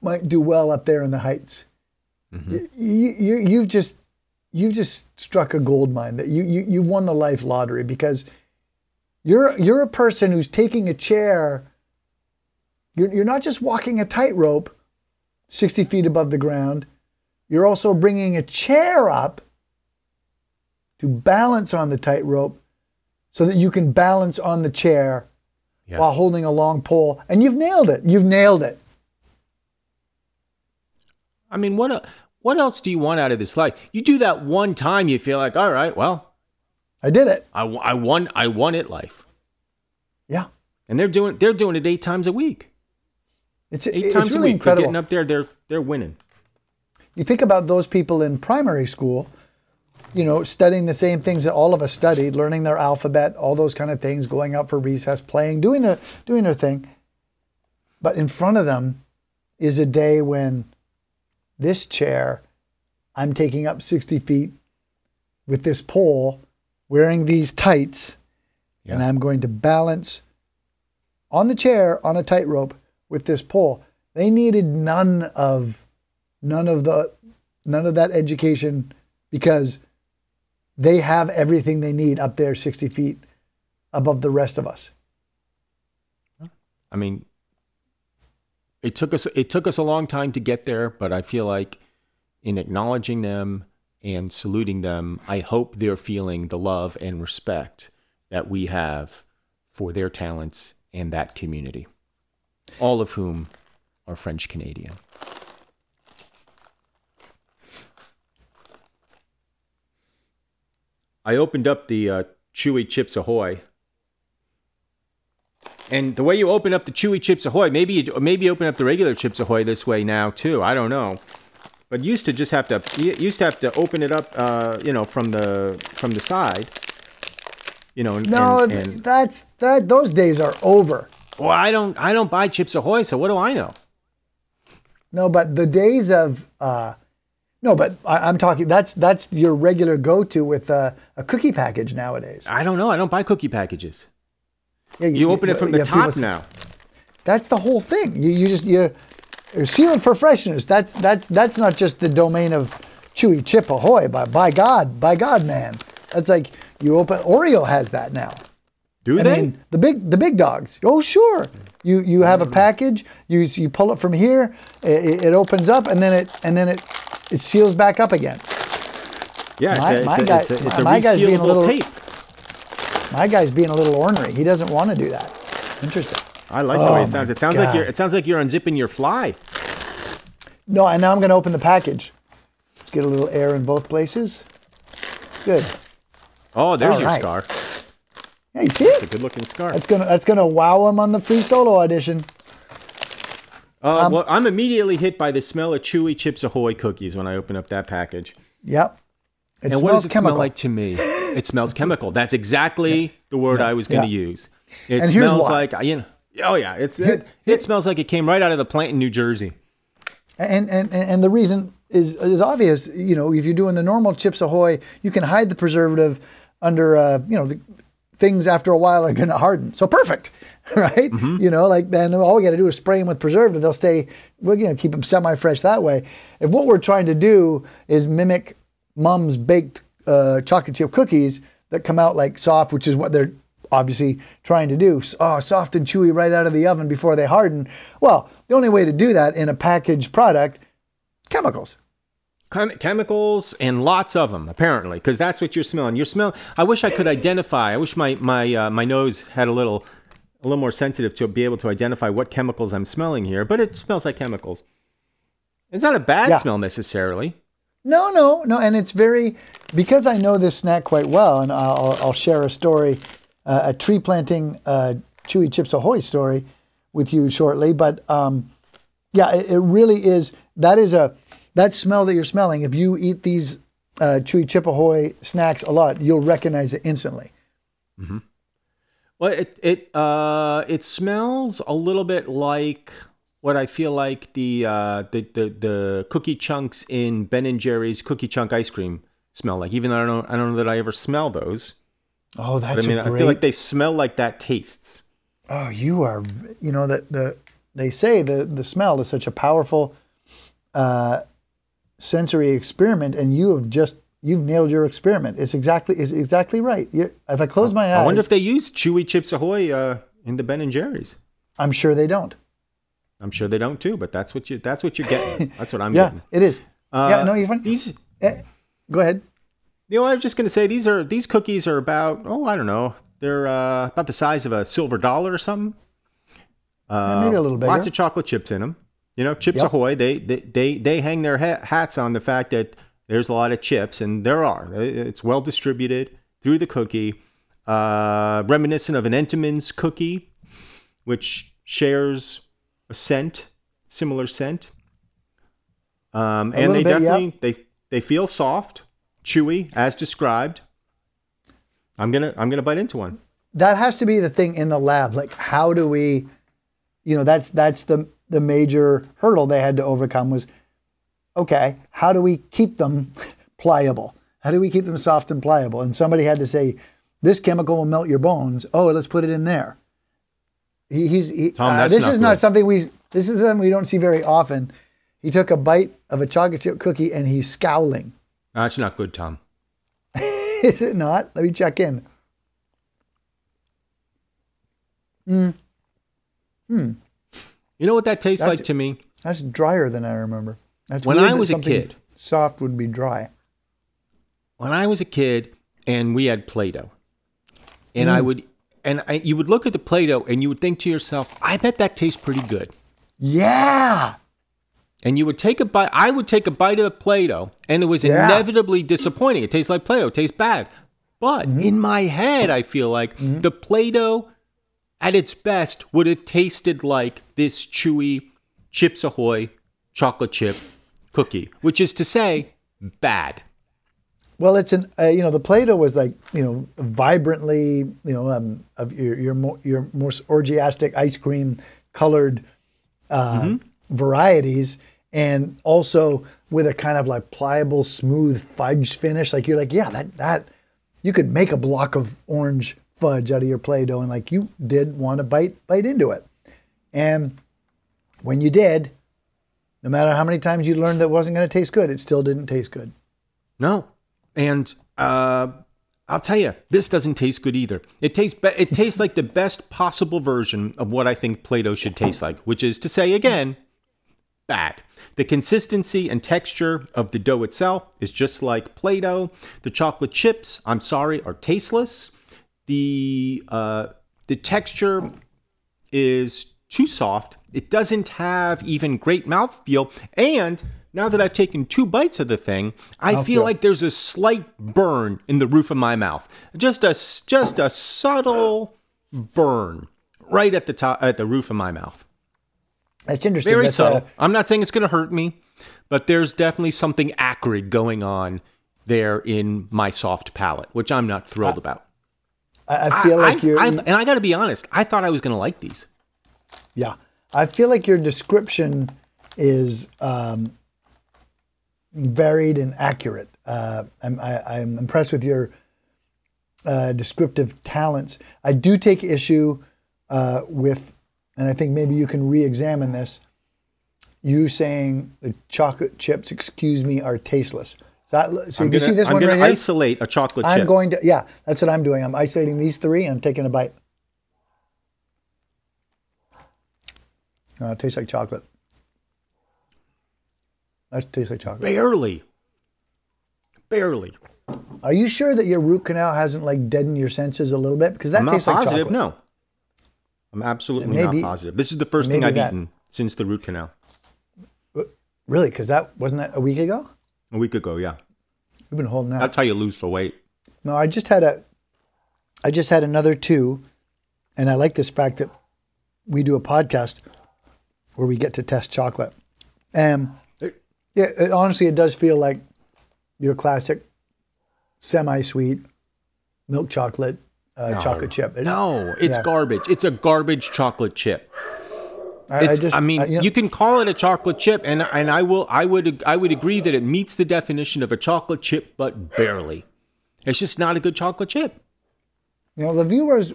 Speaker 2: might do well up there in the heights. Mm-hmm. You, you, you've just you've just struck a gold mine. That you, you you won the life lottery because you're you're a person who's taking a chair. You're, you're not just walking a tightrope 60 feet above the ground. You're also bringing a chair up to balance on the tightrope so that you can balance on the chair
Speaker 3: Yeah.
Speaker 2: while holding a long pole. And you've nailed it. You've nailed it.
Speaker 3: I mean, what what else do you want out of this life? You do that one time, you feel like, all right, well,
Speaker 2: I did it.
Speaker 3: I, I won, I won it life,
Speaker 2: Yeah.
Speaker 3: and they're doing they're doing it eight times a week.
Speaker 2: It's,
Speaker 3: Eight
Speaker 2: it's
Speaker 3: times
Speaker 2: really
Speaker 3: a week, they're
Speaker 2: incredible.
Speaker 3: getting up there, they're they're winning.
Speaker 2: you think about those people in primary school, you know, studying the same things that all of us studied, learning their alphabet, all those kind of things, going out for recess, playing, doing their doing their thing. But in front of them is a day when this chair, I'm taking up 60 feet with this pole, wearing these tights, and I'm going to balance on the chair on a tightrope with this pole. They needed none of none of the none of that education because they have everything they need up there 60 feet above the rest of us.
Speaker 3: I mean, it took us it took us a long time to get there, but I feel like in acknowledging them and saluting them, I hope they're feeling the love and respect that we have for their talents and that community. All of whom are French Canadian. I opened up the uh, Chewy Chips Ahoy and the way you open up the chewy Chips Ahoy, maybe you, maybe open up the regular Chips Ahoy this way now too. I don't know, but used to just have to used to have to open it up, uh, you know, from the from the side. You know, and,
Speaker 2: No,
Speaker 3: and, and
Speaker 2: that's that those days are over.
Speaker 3: well, I don't I don't buy Chips Ahoy, so what do I know?
Speaker 2: No, but the days of uh, no, but I, I'm talking. That's that's your regular go-to with uh, a cookie package nowadays.
Speaker 3: I don't know. I don't buy cookie packages.
Speaker 2: Yeah,
Speaker 3: You open it from the
Speaker 2: you people
Speaker 3: top now.
Speaker 2: That's the whole thing. You you just you you're sealing for freshness. That's that's that's not just the domain of Chewy Chip Ahoy. By by God, by God, man. That's like you open Oreo has that now.
Speaker 3: Do
Speaker 2: I
Speaker 3: they?
Speaker 2: mean, the big the big dogs. Oh, sure. You you have a mm. package. You you pull it from here. It, it opens up, and then it and then it it seals back up again.
Speaker 3: yeah,
Speaker 2: my-
Speaker 3: it's a,
Speaker 2: my
Speaker 3: it's a,
Speaker 2: guy-
Speaker 3: it's a, it's a
Speaker 2: my guy's being a little-
Speaker 3: tape.
Speaker 2: My guy's being a little ornery. He doesn't want to do that. Interesting.
Speaker 3: I like the way
Speaker 2: Oh
Speaker 3: it sounds. It sounds like you're it sounds like you're unzipping your fly.
Speaker 2: No, and now I'm going to open the package. Let's get a little air in both places. Good.
Speaker 3: Oh, there's
Speaker 2: All
Speaker 3: your
Speaker 2: right.
Speaker 3: scar.
Speaker 2: Yeah, you see
Speaker 3: It's a good looking scar.
Speaker 2: That's gonna that's gonna wow him on the free solo audition.
Speaker 3: Uh,
Speaker 2: Um,
Speaker 3: well, I'm immediately hit by the smell of chewy Chips Ahoy cookies when I open up that package.
Speaker 2: Yep. It
Speaker 3: and what does it
Speaker 2: chemical.
Speaker 3: smell like to me? It smells chemical. That's exactly the word I was going to
Speaker 2: yeah.
Speaker 3: use. It
Speaker 2: And here's
Speaker 3: smells
Speaker 2: why.
Speaker 3: like you know. Oh yeah, it's it, it smells like it came right out of the plant in New Jersey.
Speaker 2: And, and and the reason is is obvious. You know, if you're doing the normal Chips Ahoy, you can hide the preservative under uh, you know the things after a while are going to harden. So perfect, right? You know, like then all we got to do is spray them with preservative. They'll stay. We're going to keep them semi-fresh that way. If what we're trying to do is mimic mom's baked uh, chocolate chip cookies that come out like soft, which is what they're obviously trying to do, oh, soft and chewy right out of the oven before they harden. Well, the only way to do that in a packaged product, chemicals.
Speaker 3: Chem- chemicals and lots of them apparently because that's what you're smelling you're smelling i wish i could identify i wish my my uh, my nose had a little a little more sensitive to be able to identify what chemicals i'm smelling here but it smells like chemicals it's not a bad
Speaker 2: Yeah.
Speaker 3: smell necessarily
Speaker 2: No, no, no, and it's very because I know this snack quite well, and I'll, I'll share a story, uh, a tree planting uh, Chewy Chips Ahoy story with you shortly. But um, yeah, it, it really is. That is a that smell that you're smelling. If you eat these uh, Chewy Chip Ahoy snacks a lot, you'll recognize it instantly.
Speaker 3: Well, it it uh it smells a little bit like what I feel like the uh the the, the cookie chunks in Ben and Jerry's cookie chunk ice cream smell like. Even though I don't I don't know that I ever smell those.
Speaker 2: Oh,
Speaker 3: But
Speaker 2: that's
Speaker 3: I mean,
Speaker 2: a
Speaker 3: I
Speaker 2: great.
Speaker 3: feel like they smell like that tastes.
Speaker 2: Oh, you are. You know that the they say the the smell is such a powerful uh, sensory experiment, and you have just you've nailed your experiment. It's exactly it's exactly right. You, if I close my eyes,
Speaker 3: I wonder if they use Chewy Chips Ahoy uh, in the Ben and Jerry's.
Speaker 2: I'm sure they don't.
Speaker 3: I'm sure they don't too, but that's what you that's what you're getting. That's what I'm
Speaker 2: Yeah,
Speaker 3: getting.
Speaker 2: it is.
Speaker 3: Uh,
Speaker 2: yeah, no, you're fine.
Speaker 3: These,
Speaker 2: Eh, go ahead.
Speaker 3: you know, I was just gonna say these are these cookies are about oh I don't know they're uh, about the size of a silver dollar or something.
Speaker 2: Yeah, maybe a little bigger.
Speaker 3: Lots of chocolate chips in them. You know, Chips
Speaker 2: Yep.
Speaker 3: Ahoy. They they they they hang their hats on the fact that there's a lot of chips, and there are. It's well distributed through the cookie, uh, reminiscent of an Entenmann's cookie, which shares a scent, similar scent. Um, and they
Speaker 2: bit,
Speaker 3: definitely they they feel soft, chewy as described. I'm gonna I'm gonna bite into one.
Speaker 2: that has to be the thing in the lab. Like, how do we, you know, that's that's the the major hurdle they had to overcome was, okay, how do we keep them pliable? How do we keep them soft and pliable? And somebody had to say, this chemical will melt your bones. Oh, let's put it in there. He, he's he,
Speaker 3: Tom,
Speaker 2: uh, this
Speaker 3: not
Speaker 2: is not something we this is something we don't see very often. He took a bite of a chocolate chip cookie and he's scowling.
Speaker 3: That's not good, Tom.
Speaker 2: is it not? Let me check in.
Speaker 3: You know what that tastes
Speaker 2: That's-
Speaker 3: like to me?
Speaker 2: That's drier than I remember. That's
Speaker 3: When I was a kid-
Speaker 2: soft would be dry.
Speaker 3: when I was a kid and we had Play-Doh, and
Speaker 2: Mm.
Speaker 3: I would, and I, you would look at the Play-Doh and you would think to yourself, I bet that tastes pretty good.
Speaker 2: Yeah.
Speaker 3: And you would take a bite. I would take a bite of the Play-Doh, and it was
Speaker 2: Yeah.
Speaker 3: inevitably disappointing. It tastes like Play-Doh. It tastes bad. But
Speaker 2: Mm-hmm.
Speaker 3: in my head, I feel like the Play-Doh, at its best, would have tasted like this chewy Chips Ahoy chocolate chip cookie, which is to say, bad.
Speaker 2: Well, it's an uh, you know the Play-Doh was like you know vibrantly you know um, of your your more your more orgiastic ice cream colored uh, varieties, and also with a kind of like pliable, smooth fudge finish. Like you're like, yeah, that that you could make a block of orange fudge out of your Play-Doh, and like you did want to bite bite into it, and when you did, no matter how many times you learned that wasn't going to taste good, it still didn't taste good.
Speaker 3: No, and uh, I'll tell you, this doesn't taste good either. It tastes be- it tastes like the best possible version of what I think Play-Doh should taste like, which is to say again, bad. The consistency and texture of the dough itself is just like Play-Doh. The chocolate chips, I'm sorry, are tasteless. The uh, the texture is too soft. It doesn't have even great mouthfeel. And now that I've taken two bites of the thing, I feel like there's a slight burn in the roof of my mouth. Just a just a subtle burn right at the top at the roof of my mouth.
Speaker 2: That's interesting.
Speaker 3: Very
Speaker 2: That's,
Speaker 3: subtle.
Speaker 2: uh,
Speaker 3: I'm not saying it's going to hurt me, but there's definitely something acrid going on there in my soft palate, which I'm not thrilled about.
Speaker 2: I, I feel like you're.
Speaker 3: I- and I got to be honest, I thought I was going to like these.
Speaker 2: yeah, I feel like your description is um, varied and accurate. Uh, I'm, I, I'm impressed with your uh, descriptive talents. I do take issue uh, with, and I think maybe you can re-examine this. You saying the chocolate chips, excuse me, are tasteless. So, I- so
Speaker 3: I'm
Speaker 2: if you
Speaker 3: gonna,
Speaker 2: see this
Speaker 3: I'm
Speaker 2: one right here,
Speaker 3: isolate a chocolate
Speaker 2: I'm
Speaker 3: chip.
Speaker 2: going to, yeah, that's what I'm doing. I'm isolating these three and I'm taking a bite. Uh, it tastes like chocolate. That tastes like chocolate.
Speaker 3: barely, barely.
Speaker 2: Are you sure that your root canal hasn't like deadened your senses a little bit? Because that
Speaker 3: I'm not
Speaker 2: tastes like
Speaker 3: positive.
Speaker 2: chocolate.
Speaker 3: no, I'm absolutely
Speaker 2: Maybe-
Speaker 3: not positive. This is the first thing I've
Speaker 2: that-
Speaker 3: eaten since the root canal
Speaker 2: Really? Because that wasn't that a week ago?
Speaker 3: A week ago. Yeah,
Speaker 2: We've been holding out.
Speaker 3: that's how you lose the weight.
Speaker 2: No, I just had a, I just had another two, and I like this fact that we do a podcast where we get to test chocolate, and yeah, it, honestly, it does feel like your classic semi-sweet milk chocolate uh, chocolate chip. It-
Speaker 3: No, it's
Speaker 2: Yeah.
Speaker 3: garbage. It's a garbage chocolate chip.
Speaker 2: I, I just,
Speaker 3: I mean,
Speaker 2: I- you know-
Speaker 3: you can call it a chocolate chip, and and I will, I would, I would agree that it meets the definition of a chocolate chip, but barely. It's just not a good chocolate chip.
Speaker 2: You know, the viewers,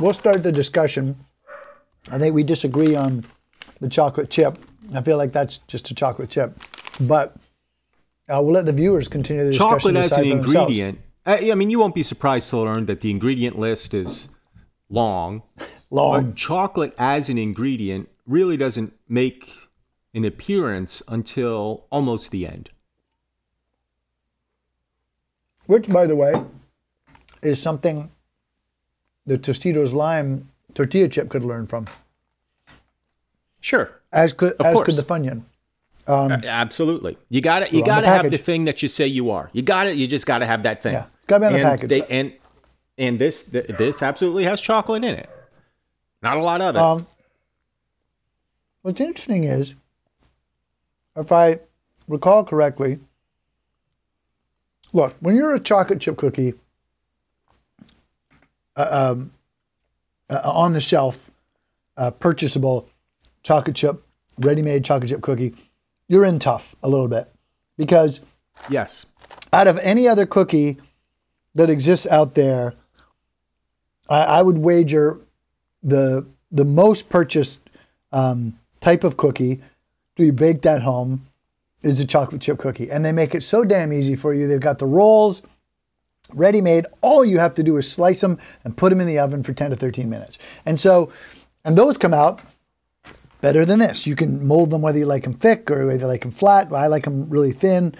Speaker 2: we'll start the discussion. I think we disagree on the chocolate chip. I feel like that's just a chocolate chip, but uh, we'll let the viewers continue the discussion.
Speaker 3: Chocolate as an ingredient. I, I mean, you won't be surprised to learn that the ingredient list is long.
Speaker 2: Long.
Speaker 3: But chocolate as an ingredient really doesn't make an appearance until almost the end.
Speaker 2: Which, by the way, is something the Tostitos lime tortilla chip could learn from,
Speaker 3: Sure.
Speaker 2: as could
Speaker 3: Of
Speaker 2: as
Speaker 3: course.
Speaker 2: could the Funyun.
Speaker 3: A- Absolutely. You got to you got
Speaker 2: the
Speaker 3: to have the thing that you say you are. You got it. You just got to have that thing.
Speaker 2: Yeah, it's gotta be on the
Speaker 3: and
Speaker 2: package.
Speaker 3: They, and and this th- this absolutely has chocolate in it. Not a lot of it.
Speaker 2: Um, what's interesting is, if I recall correctly, look, when you're a chocolate chip cookie uh, um, uh, on the shelf, uh, purchasable chocolate chip, ready made chocolate chip cookie, you're in tough a little bit because
Speaker 3: yes.
Speaker 2: out of any other cookie that exists out there, I, I would wager the the most purchased um, type of cookie to be baked at home is the chocolate chip cookie, and they make it so damn easy for you. They've got the rolls ready made. All you have to do is slice them and put them in the oven for 10 to 13 minutes. And so, and those come out better than this. You can mold them whether you like them thick or whether you like them flat. I like them really thin.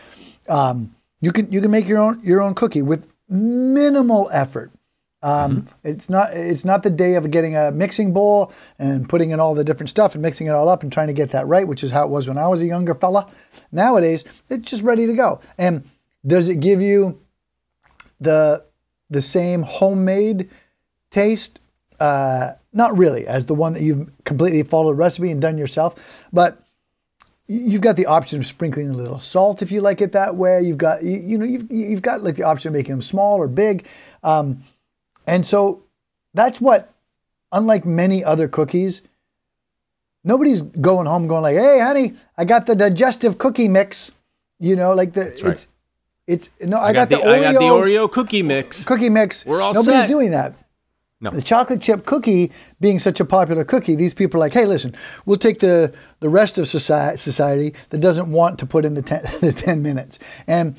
Speaker 2: Um, you can you can make your own your own cookie with minimal effort. Um, It's not it's not the day of getting a mixing bowl and putting in all the different stuff and mixing it all up and trying to get that right, which is how it was when I was a younger fella. Nowadays, it's just ready to go. And does it give you the the same homemade taste? Uh, not really, as the one that you've completely followed the recipe and done yourself, but you've got the option of sprinkling a little salt if you like it that way. You've got you, you know you've you've got like the option of making them small or big, um, and so that's what. Unlike many other cookies, nobody's going home going like, "Hey, honey, I got the digestive cookie mix." You know, like the
Speaker 3: right.
Speaker 2: it's it's no, I,
Speaker 3: I
Speaker 2: got, the,
Speaker 3: I got the
Speaker 2: Oreo
Speaker 3: Oreo cookie mix.
Speaker 2: cookie mix.
Speaker 3: We're all
Speaker 2: Nobody's
Speaker 3: set.
Speaker 2: doing that.
Speaker 3: No.
Speaker 2: The chocolate chip cookie being such a popular cookie, these people are like, hey, listen, we'll take the, the rest of soci- society that doesn't want to put in the 10, the 10 minutes. And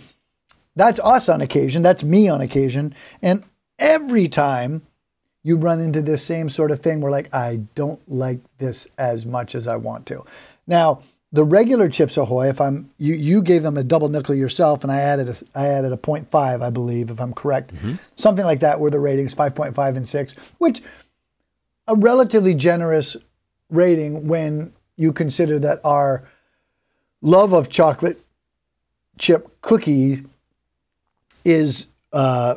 Speaker 2: that's us on occasion. That's me on occasion. And every time you run into this same sort of thing where, like, I don't like this as much as I want to. Now, the regular Chips Ahoy, if I'm you, you gave them a double nickel yourself, and I added a, I added a 0.5, I believe, if I'm correct, something like that, were the ratings 5.5 and 6, which a relatively generous rating when you consider that our love of chocolate chip cookies is uh,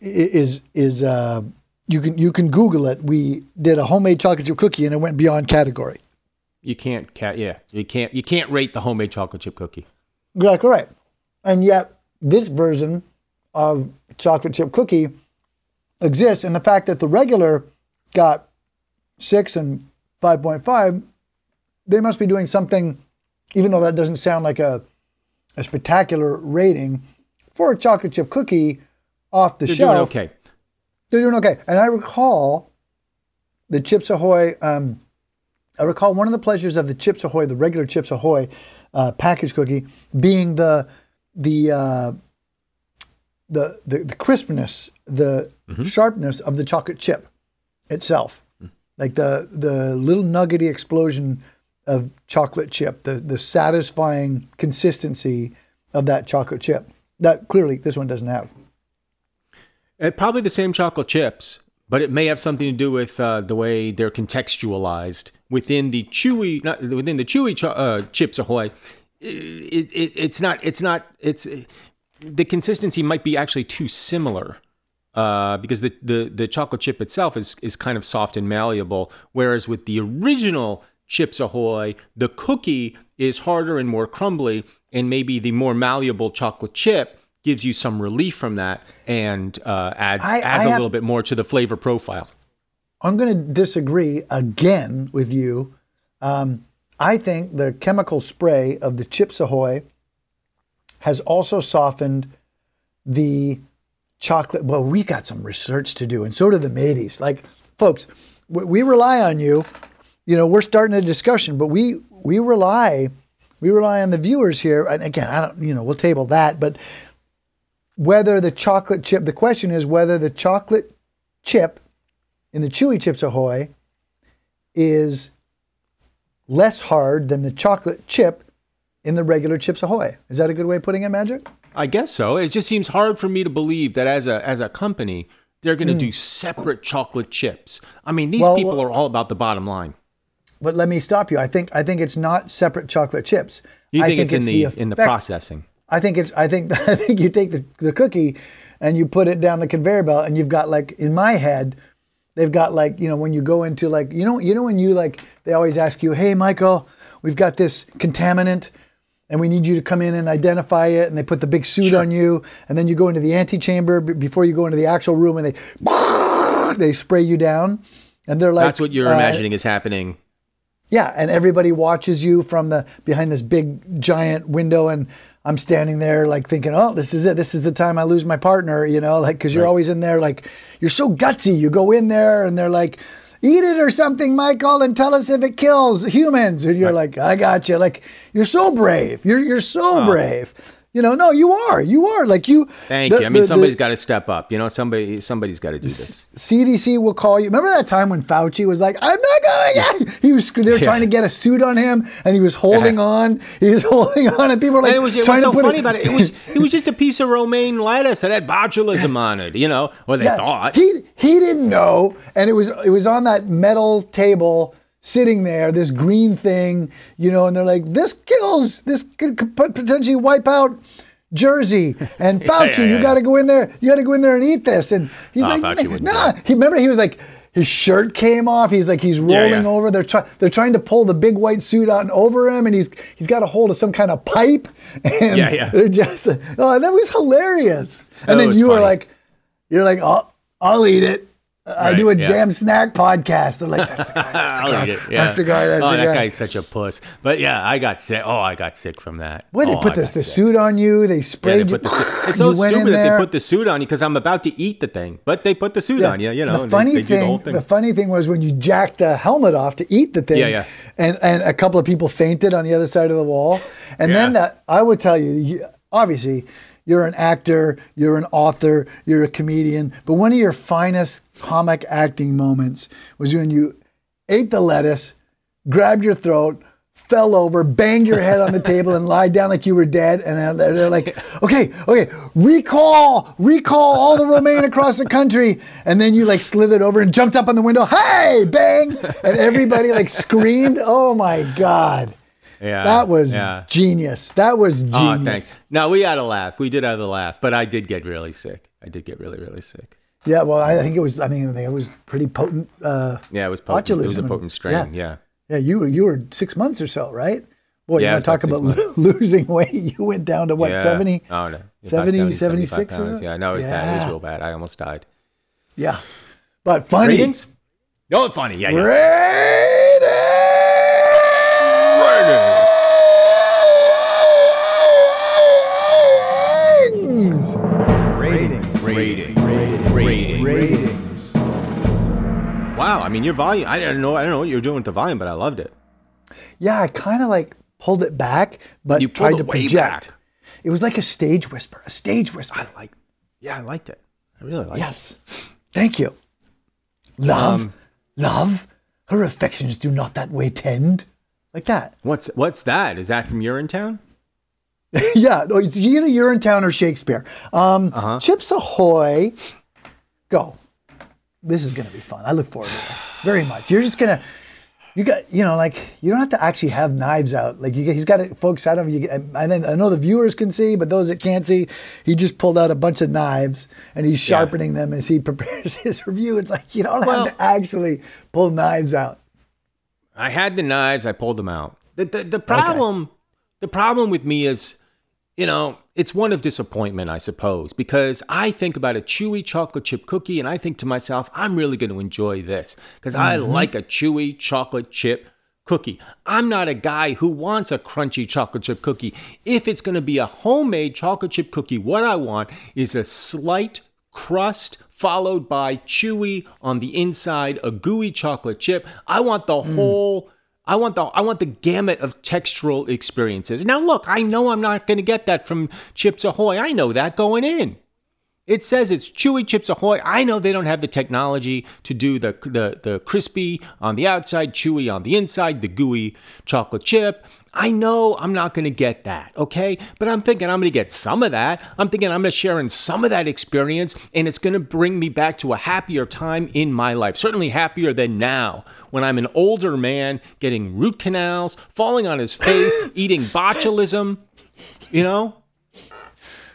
Speaker 2: is is uh, you can you can Google it. We did a homemade chocolate chip cookie, and it went beyond category.
Speaker 3: You can't cat yeah. You can't you can't rate the homemade chocolate chip cookie.
Speaker 2: Exactly right. And yet, this version of chocolate chip cookie exists, and the fact that the regular got six and five point five, they must be doing something. Even though that doesn't sound like a a spectacular rating, for a chocolate chip cookie off the
Speaker 3: They're
Speaker 2: shelf,
Speaker 3: doing okay.
Speaker 2: they're doing okay. And I recall the Chips Ahoy. Um, I recall one of the pleasures of the Chips Ahoy, the regular Chips Ahoy uh, package cookie, being the the uh, the, the the crispness, the sharpness of the chocolate chip itself, like the the little nuggety explosion of chocolate chip, the the satisfying consistency of that chocolate chip. That clearly this one doesn't have.
Speaker 3: Uh, probably the same chocolate chips, but it may have something to do with uh, the way they're contextualized within the chewy, not within the chewy cho- uh, chips Ahoy. It, it, it's not. It's not. It's the consistency might be actually too similar. Uh, because the, the, the chocolate chip itself is, is kind of soft and malleable, whereas with the original Chips Ahoy, the cookie is harder and more crumbly, and maybe the more malleable chocolate chip gives you some relief from that and uh, adds
Speaker 2: I-
Speaker 3: adds
Speaker 2: I
Speaker 3: a
Speaker 2: have-
Speaker 3: little bit more to the flavor profile.
Speaker 2: I'm going to disagree again with you. Um, I think the chemical spray of the Chips Ahoy has also softened the chocolate. Well, we got some research to do, and so do the mateys. Like, folks, we, we rely on you. You know, we're starting a discussion, but we we rely we rely on the viewers here. And again, I don't. You know, we'll table that, but whether the chocolate chip. The question is whether the chocolate chip in the Chewy Chips Ahoy is less hard than the chocolate chip in the regular Chips Ahoy. Is that a good way of putting it, Magic?
Speaker 3: I guess so. It just seems hard for me to believe that as a as a company they're going to hmm. do separate chocolate chips. I mean, these.
Speaker 2: Well,
Speaker 3: people
Speaker 2: well-
Speaker 3: are all about the bottom line.
Speaker 2: But let me stop you. I think I think it's not separate chocolate chips.
Speaker 3: You
Speaker 2: I
Speaker 3: think, it's in the, in the processing?
Speaker 2: I think it's I think I think you take the, the cookie and you put it down the conveyor belt and you've got like in my head, they've got like, you know, when you go into like you know you know when you like they always ask you, Hey Michael, we've got this contaminant and we need you to come in and identify it and they put the big suit on you and then you go into the antechamber b- before you go into the actual room and they they spray you down and they're like
Speaker 3: That's what you're
Speaker 2: uh,
Speaker 3: imagining is happening.
Speaker 2: yeah, and everybody watches you from the behind this big giant window, and I'm standing there like thinking, "Oh, this is it. This is the time I lose my partner." You know, like because you're always in there, like you're so gutsy. You go in there, and they're like, "Eat it or something, Michael, and tell us if it kills humans." And you're like, "I got you." Like you're so brave. You're you're so brave. You know, no, you are. You are like you.
Speaker 3: Thank
Speaker 2: the-
Speaker 3: you. I mean,
Speaker 2: the-
Speaker 3: somebody's got to step up. You know, somebody somebody's got to do this.
Speaker 2: CDC will call you. Remember that time when Fauci was like, "I'm not going." in." He was. They were trying to get a suit on him, and he was holding uh-huh. on. He was holding on, and people were like,
Speaker 3: and it was, it was so
Speaker 2: to put
Speaker 3: funny about it. It was it was just a piece of romaine lettuce that had botulism on it, you know, or they
Speaker 2: Yeah,
Speaker 3: thought.
Speaker 2: he he didn't know, and it was it was on that metal table sitting there, this green thing, you know, and they're like, "This kills. This could potentially wipe out." Jersey and Fauci,
Speaker 3: yeah,
Speaker 2: you
Speaker 3: yeah.
Speaker 2: got to go in there. You got to go in there and eat this. And he's like,
Speaker 3: Fauci
Speaker 2: nah. He remember he was like, his shirt came off. He's like, he's rolling
Speaker 3: yeah.
Speaker 2: over. They're trying, they're trying to pull the big white suit and over him, and he's he's got a hold of some kind of pipe. And
Speaker 3: Yeah, yeah.
Speaker 2: they're just, oh, that was hilarious. And
Speaker 3: That
Speaker 2: then you were
Speaker 3: funny.
Speaker 2: like, you're like, oh, I'll eat it. I do a
Speaker 3: yeah.
Speaker 2: damn snack podcast. They're like, that's the guy. That's the
Speaker 3: oh,
Speaker 2: guy.
Speaker 3: eat it. Yeah.
Speaker 2: That's the guy. That's
Speaker 3: oh,
Speaker 2: the
Speaker 3: that
Speaker 2: guy.
Speaker 3: guy's such a puss. But yeah, I got sick. Oh, I got sick from that.
Speaker 2: They
Speaker 3: oh,
Speaker 2: put
Speaker 3: I
Speaker 2: this, the suit on you. They
Speaker 3: Yeah,
Speaker 2: sprayed
Speaker 3: they
Speaker 2: you.
Speaker 3: put the. It's so stupid that
Speaker 2: there.
Speaker 3: they put the suit on you because I'm about to eat the thing, but they put the suit on you. You know,
Speaker 2: the funny
Speaker 3: they, they the
Speaker 2: thing,
Speaker 3: thing.
Speaker 2: the funny thing was when you jacked the helmet off to eat the thing,
Speaker 3: Yeah, yeah.
Speaker 2: and and a couple of people fainted on the other side of the wall, and then that I would tell you, obviously. You're an actor, you're an author, you're a comedian, but one of your finest comic acting moments was when you ate the lettuce, grabbed your throat, fell over, banged your head on the table, and lied down like you were dead. And they're like, okay, okay, recall, recall all the romaine across the country. And then you like slithered over and jumped up on the window, hey, bang. And everybody like screamed. Oh my God.
Speaker 3: Yeah,
Speaker 2: That was
Speaker 3: yeah.
Speaker 2: genius. That was genius.
Speaker 3: Oh, thanks. No, we had a laugh. We did have a laugh, but I did get really sick. I did get really, really sick.
Speaker 2: Yeah, well, I think it was. I mean, think it was pretty potent. Uh,
Speaker 3: Yeah, it was potent. It was a potent strain. Yeah.
Speaker 2: yeah. You were you were six months or so, right? Boy, you
Speaker 3: Yeah,
Speaker 2: want to talk
Speaker 3: about
Speaker 2: lo- losing weight? You went down to what
Speaker 3: yeah.
Speaker 2: seventy?
Speaker 3: Oh no, About
Speaker 2: 70,
Speaker 3: 75
Speaker 2: 76 or
Speaker 3: pounds. Yeah, no, it was bad. It was real bad. I almost died.
Speaker 2: Yeah, but funny.
Speaker 3: Ratings? Oh, funny. Yeah, yeah. Mean, your volume. I don't know. I don't know what you're doing with the volume, but I loved it.
Speaker 2: Yeah, I kind of like pulled it back, but
Speaker 3: You
Speaker 2: tried to project.
Speaker 3: back.
Speaker 2: It was like a stage whisper, a stage whisper.
Speaker 3: I like. Yeah, I liked it. I really liked it.
Speaker 2: yes. Thank you. Love,
Speaker 3: Um,
Speaker 2: love, her affections do not that way tend. Like that.
Speaker 3: What's what's that? Is that from Urinetown?
Speaker 2: yeah, no, it's either Urinetown or Shakespeare. Um,
Speaker 3: Uh-huh.
Speaker 2: Chips Ahoy, go. This is going to be fun. I look forward to this very much. You're just going to, you got, you know, like, you don't have to actually have knives out. Like, you, he's got it, folks, I don't you, I, I know the viewers can see, but those that can't see, he just pulled out a bunch of knives and he's
Speaker 3: Yeah.
Speaker 2: sharpening them as he prepares his review. It's like, you don't
Speaker 3: Well-
Speaker 2: have to actually pull knives out.
Speaker 3: I had the knives. I pulled them out. The the, the problem, the problem with me is, you know, it's one of disappointment, I suppose, because I think about a chewy chocolate chip cookie and I think to myself, I'm really going to enjoy this because I mm-hmm. like a chewy chocolate chip cookie. I'm not a guy who wants a crunchy chocolate chip cookie. If it's going to be a homemade chocolate chip cookie, what I want is a slight crust followed by chewy on the inside, a gooey chocolate chip. I want the mm. whole I want the I want the gamut of textural experiences. Now look, I know I'm not going to get that from Chips Ahoy. I know that going in. It says it's chewy Chips Ahoy. I know they don't have the technology to do the the the crispy on the outside, chewy on the inside, the gooey chocolate chip. I know I'm not going to get that, okay? But I'm thinking I'm going to get some of that. I'm thinking I'm going to share in some of that experience, and it's going to bring me back to a happier time in my life. Certainly happier than now, when I'm an older man getting root canals, falling on his face, eating botulism, you know?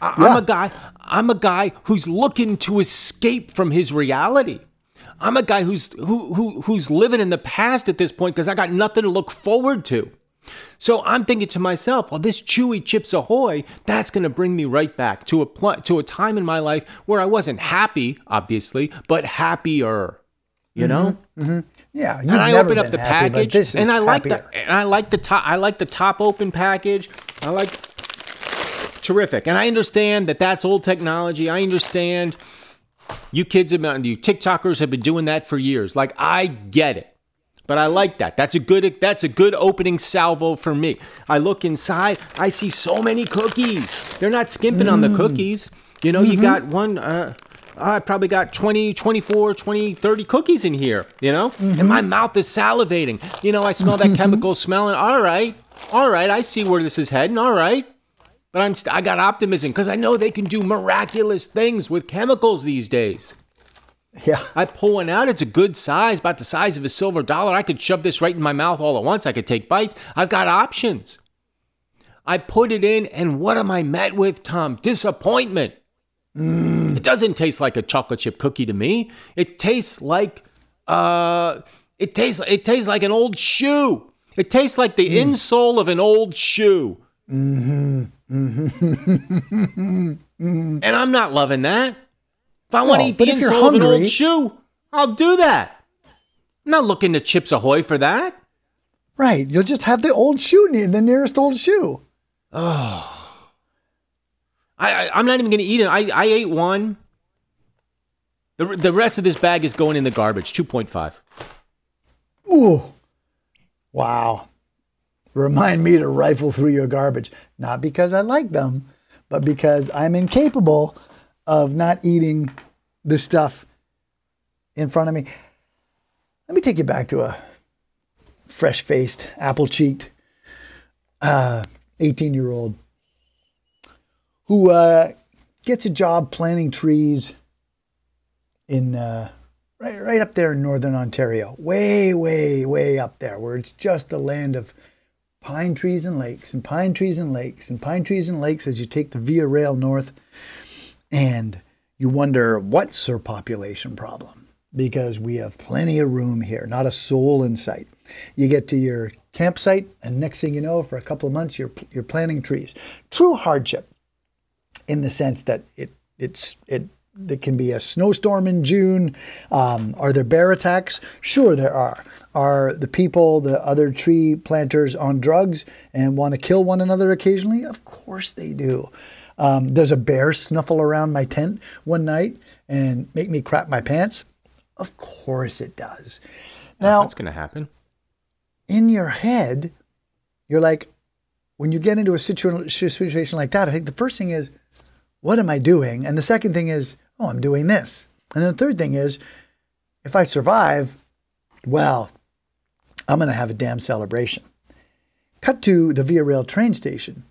Speaker 3: I- I'm a guy. I'm a guy who's looking to escape from his reality. I'm a guy who's who, who who's living in the past at this point because I got nothing to look forward to. So I'm thinking to myself, well, this chewy Chips Ahoy, that's going to bring me right back to a pl- to a time in my life where I wasn't happy, obviously, but happier. You mm-hmm, know, mm-hmm.
Speaker 2: Yeah, you've
Speaker 3: and I open up the
Speaker 2: happy,
Speaker 3: package, and I like
Speaker 2: happier.
Speaker 3: the and I like the top. I like the top open package. I like terrific, and I understand that that's old technology. I understand you kids have been, you TikTokers have been doing that for years. Like I get it, but I like that. That's a good that's a good opening salvo for me. I look inside, I see so many cookies. They're not skimping on the mm. cookies. You know, you mm-hmm. got one. Uh, I probably got 20, 24, 20, 30 cookies in here, you know? And mm-hmm. my mouth is salivating. You know, I smell that mm-hmm. chemical smelling. All right. All right. I see where this is heading. All right. But I'm st- I got optimism because I know they can do miraculous things with chemicals these days.
Speaker 2: Yeah.
Speaker 3: I pull one out. It's a good size, about the size of a silver dollar. I could shove this right in my mouth all at once. I could take bites. I've got options. I put it in, and what am I met with, Tom? Disappointment. It doesn't taste like a chocolate chip cookie to me. It tastes like uh it tastes it tastes like an old shoe. It tastes like the insole of an old shoe. Mm-hmm. and I'm not loving that. If I want to eat the insole of an old shoe, I'll do that. I'm not looking to Chips Ahoy for that.
Speaker 2: Right. You'll just have the old shoe, near the nearest old shoe. Oh.
Speaker 3: I, I I'm not even gonna eat it. I I ate one. The the rest of this bag is going in the garbage. Two point five.
Speaker 2: Ooh. Wow. Remind me to rifle through your garbage. Not because I like them, but because I'm incapable of not eating the stuff in front of me. Let me take you back to a fresh faced, apple cheeked 18 year old who uh, gets a job planting trees in uh, right, right up there in northern Ontario, way, way, way up there, where it's just a land of pine trees and lakes, and pine trees and lakes, and pine trees and lakes as you take the Via Rail north, and you wonder what's our population problem because we have plenty of room here, not a soul in sight. You get to your campsite, and next thing you know, for a couple of months, you're you're planting trees. True hardship in the sense that it it's it there can be a snowstorm in June. Um, are there bear attacks? Sure, there are. Are the people, the other tree planters, on drugs and want to kill one another occasionally? Of course they do. Um, does a bear snuffle around my tent one night and make me crap my pants? Of course it does.
Speaker 3: Now,
Speaker 2: Now,
Speaker 3: that's going to happen.
Speaker 2: in your head, you're like, when you get into a situa- situation like that, I think the first thing is, what am I doing? And the second thing is, oh, I'm doing this. And the third thing is, if I survive, well, I'm going to have a damn celebration. Cut to the Via Rail train station.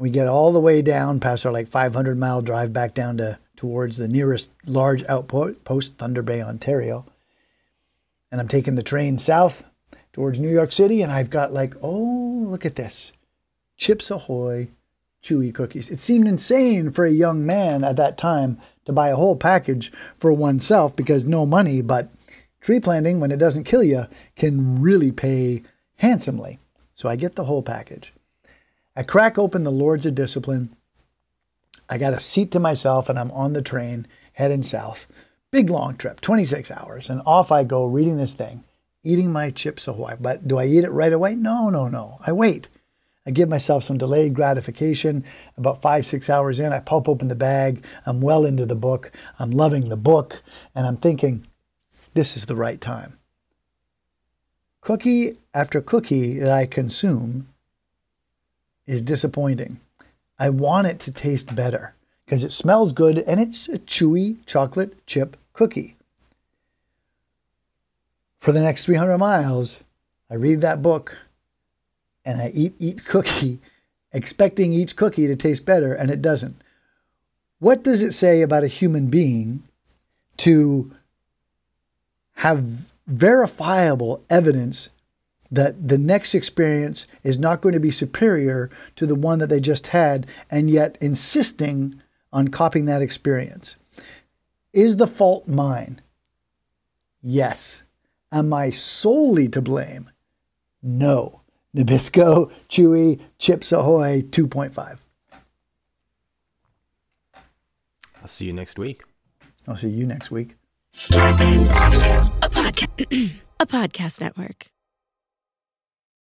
Speaker 2: We get all the way down past our like 500 mile drive back down to towards the nearest large outpost, Thunder Bay, Ontario. And I'm taking the train south towards New York City, and I've got like, oh, look at this. Chips Ahoy chewy cookies. It seemed insane for a young man at that time to buy a whole package for oneself because no money, but tree planting, when it doesn't kill you, can really pay handsomely. So I get the whole package. I crack open the Lords of Discipline. I got a seat to myself and I'm on the train heading south. Big long trip, 26 hours. And off I go reading this thing, eating my chips ahoy. But do I eat it right away? No, no, no. I wait. I give myself some delayed gratification. About five, six hours in, I pop open the bag. I'm well into the book. I'm loving the book. And I'm thinking, this is the right time. Cookie after cookie that I consume is disappointing. I want it to taste better because it smells good and it's a chewy chocolate chip cookie. For the next 300 miles, I read that book and I eat each cookie, expecting each cookie to taste better, and it doesn't. What does it say about a human being to have verifiable evidence that the next experience is not going to be superior to the one that they just had, and yet insisting on copying that experience. Is the fault mine? Yes. Am I solely to blame? No. Nabisco, Chewy, Chips Ahoy 2.5.
Speaker 3: I'll see you next week.
Speaker 2: I'll see you next week.
Speaker 1: Scarpins Audio.
Speaker 5: a, podca- a podcast network.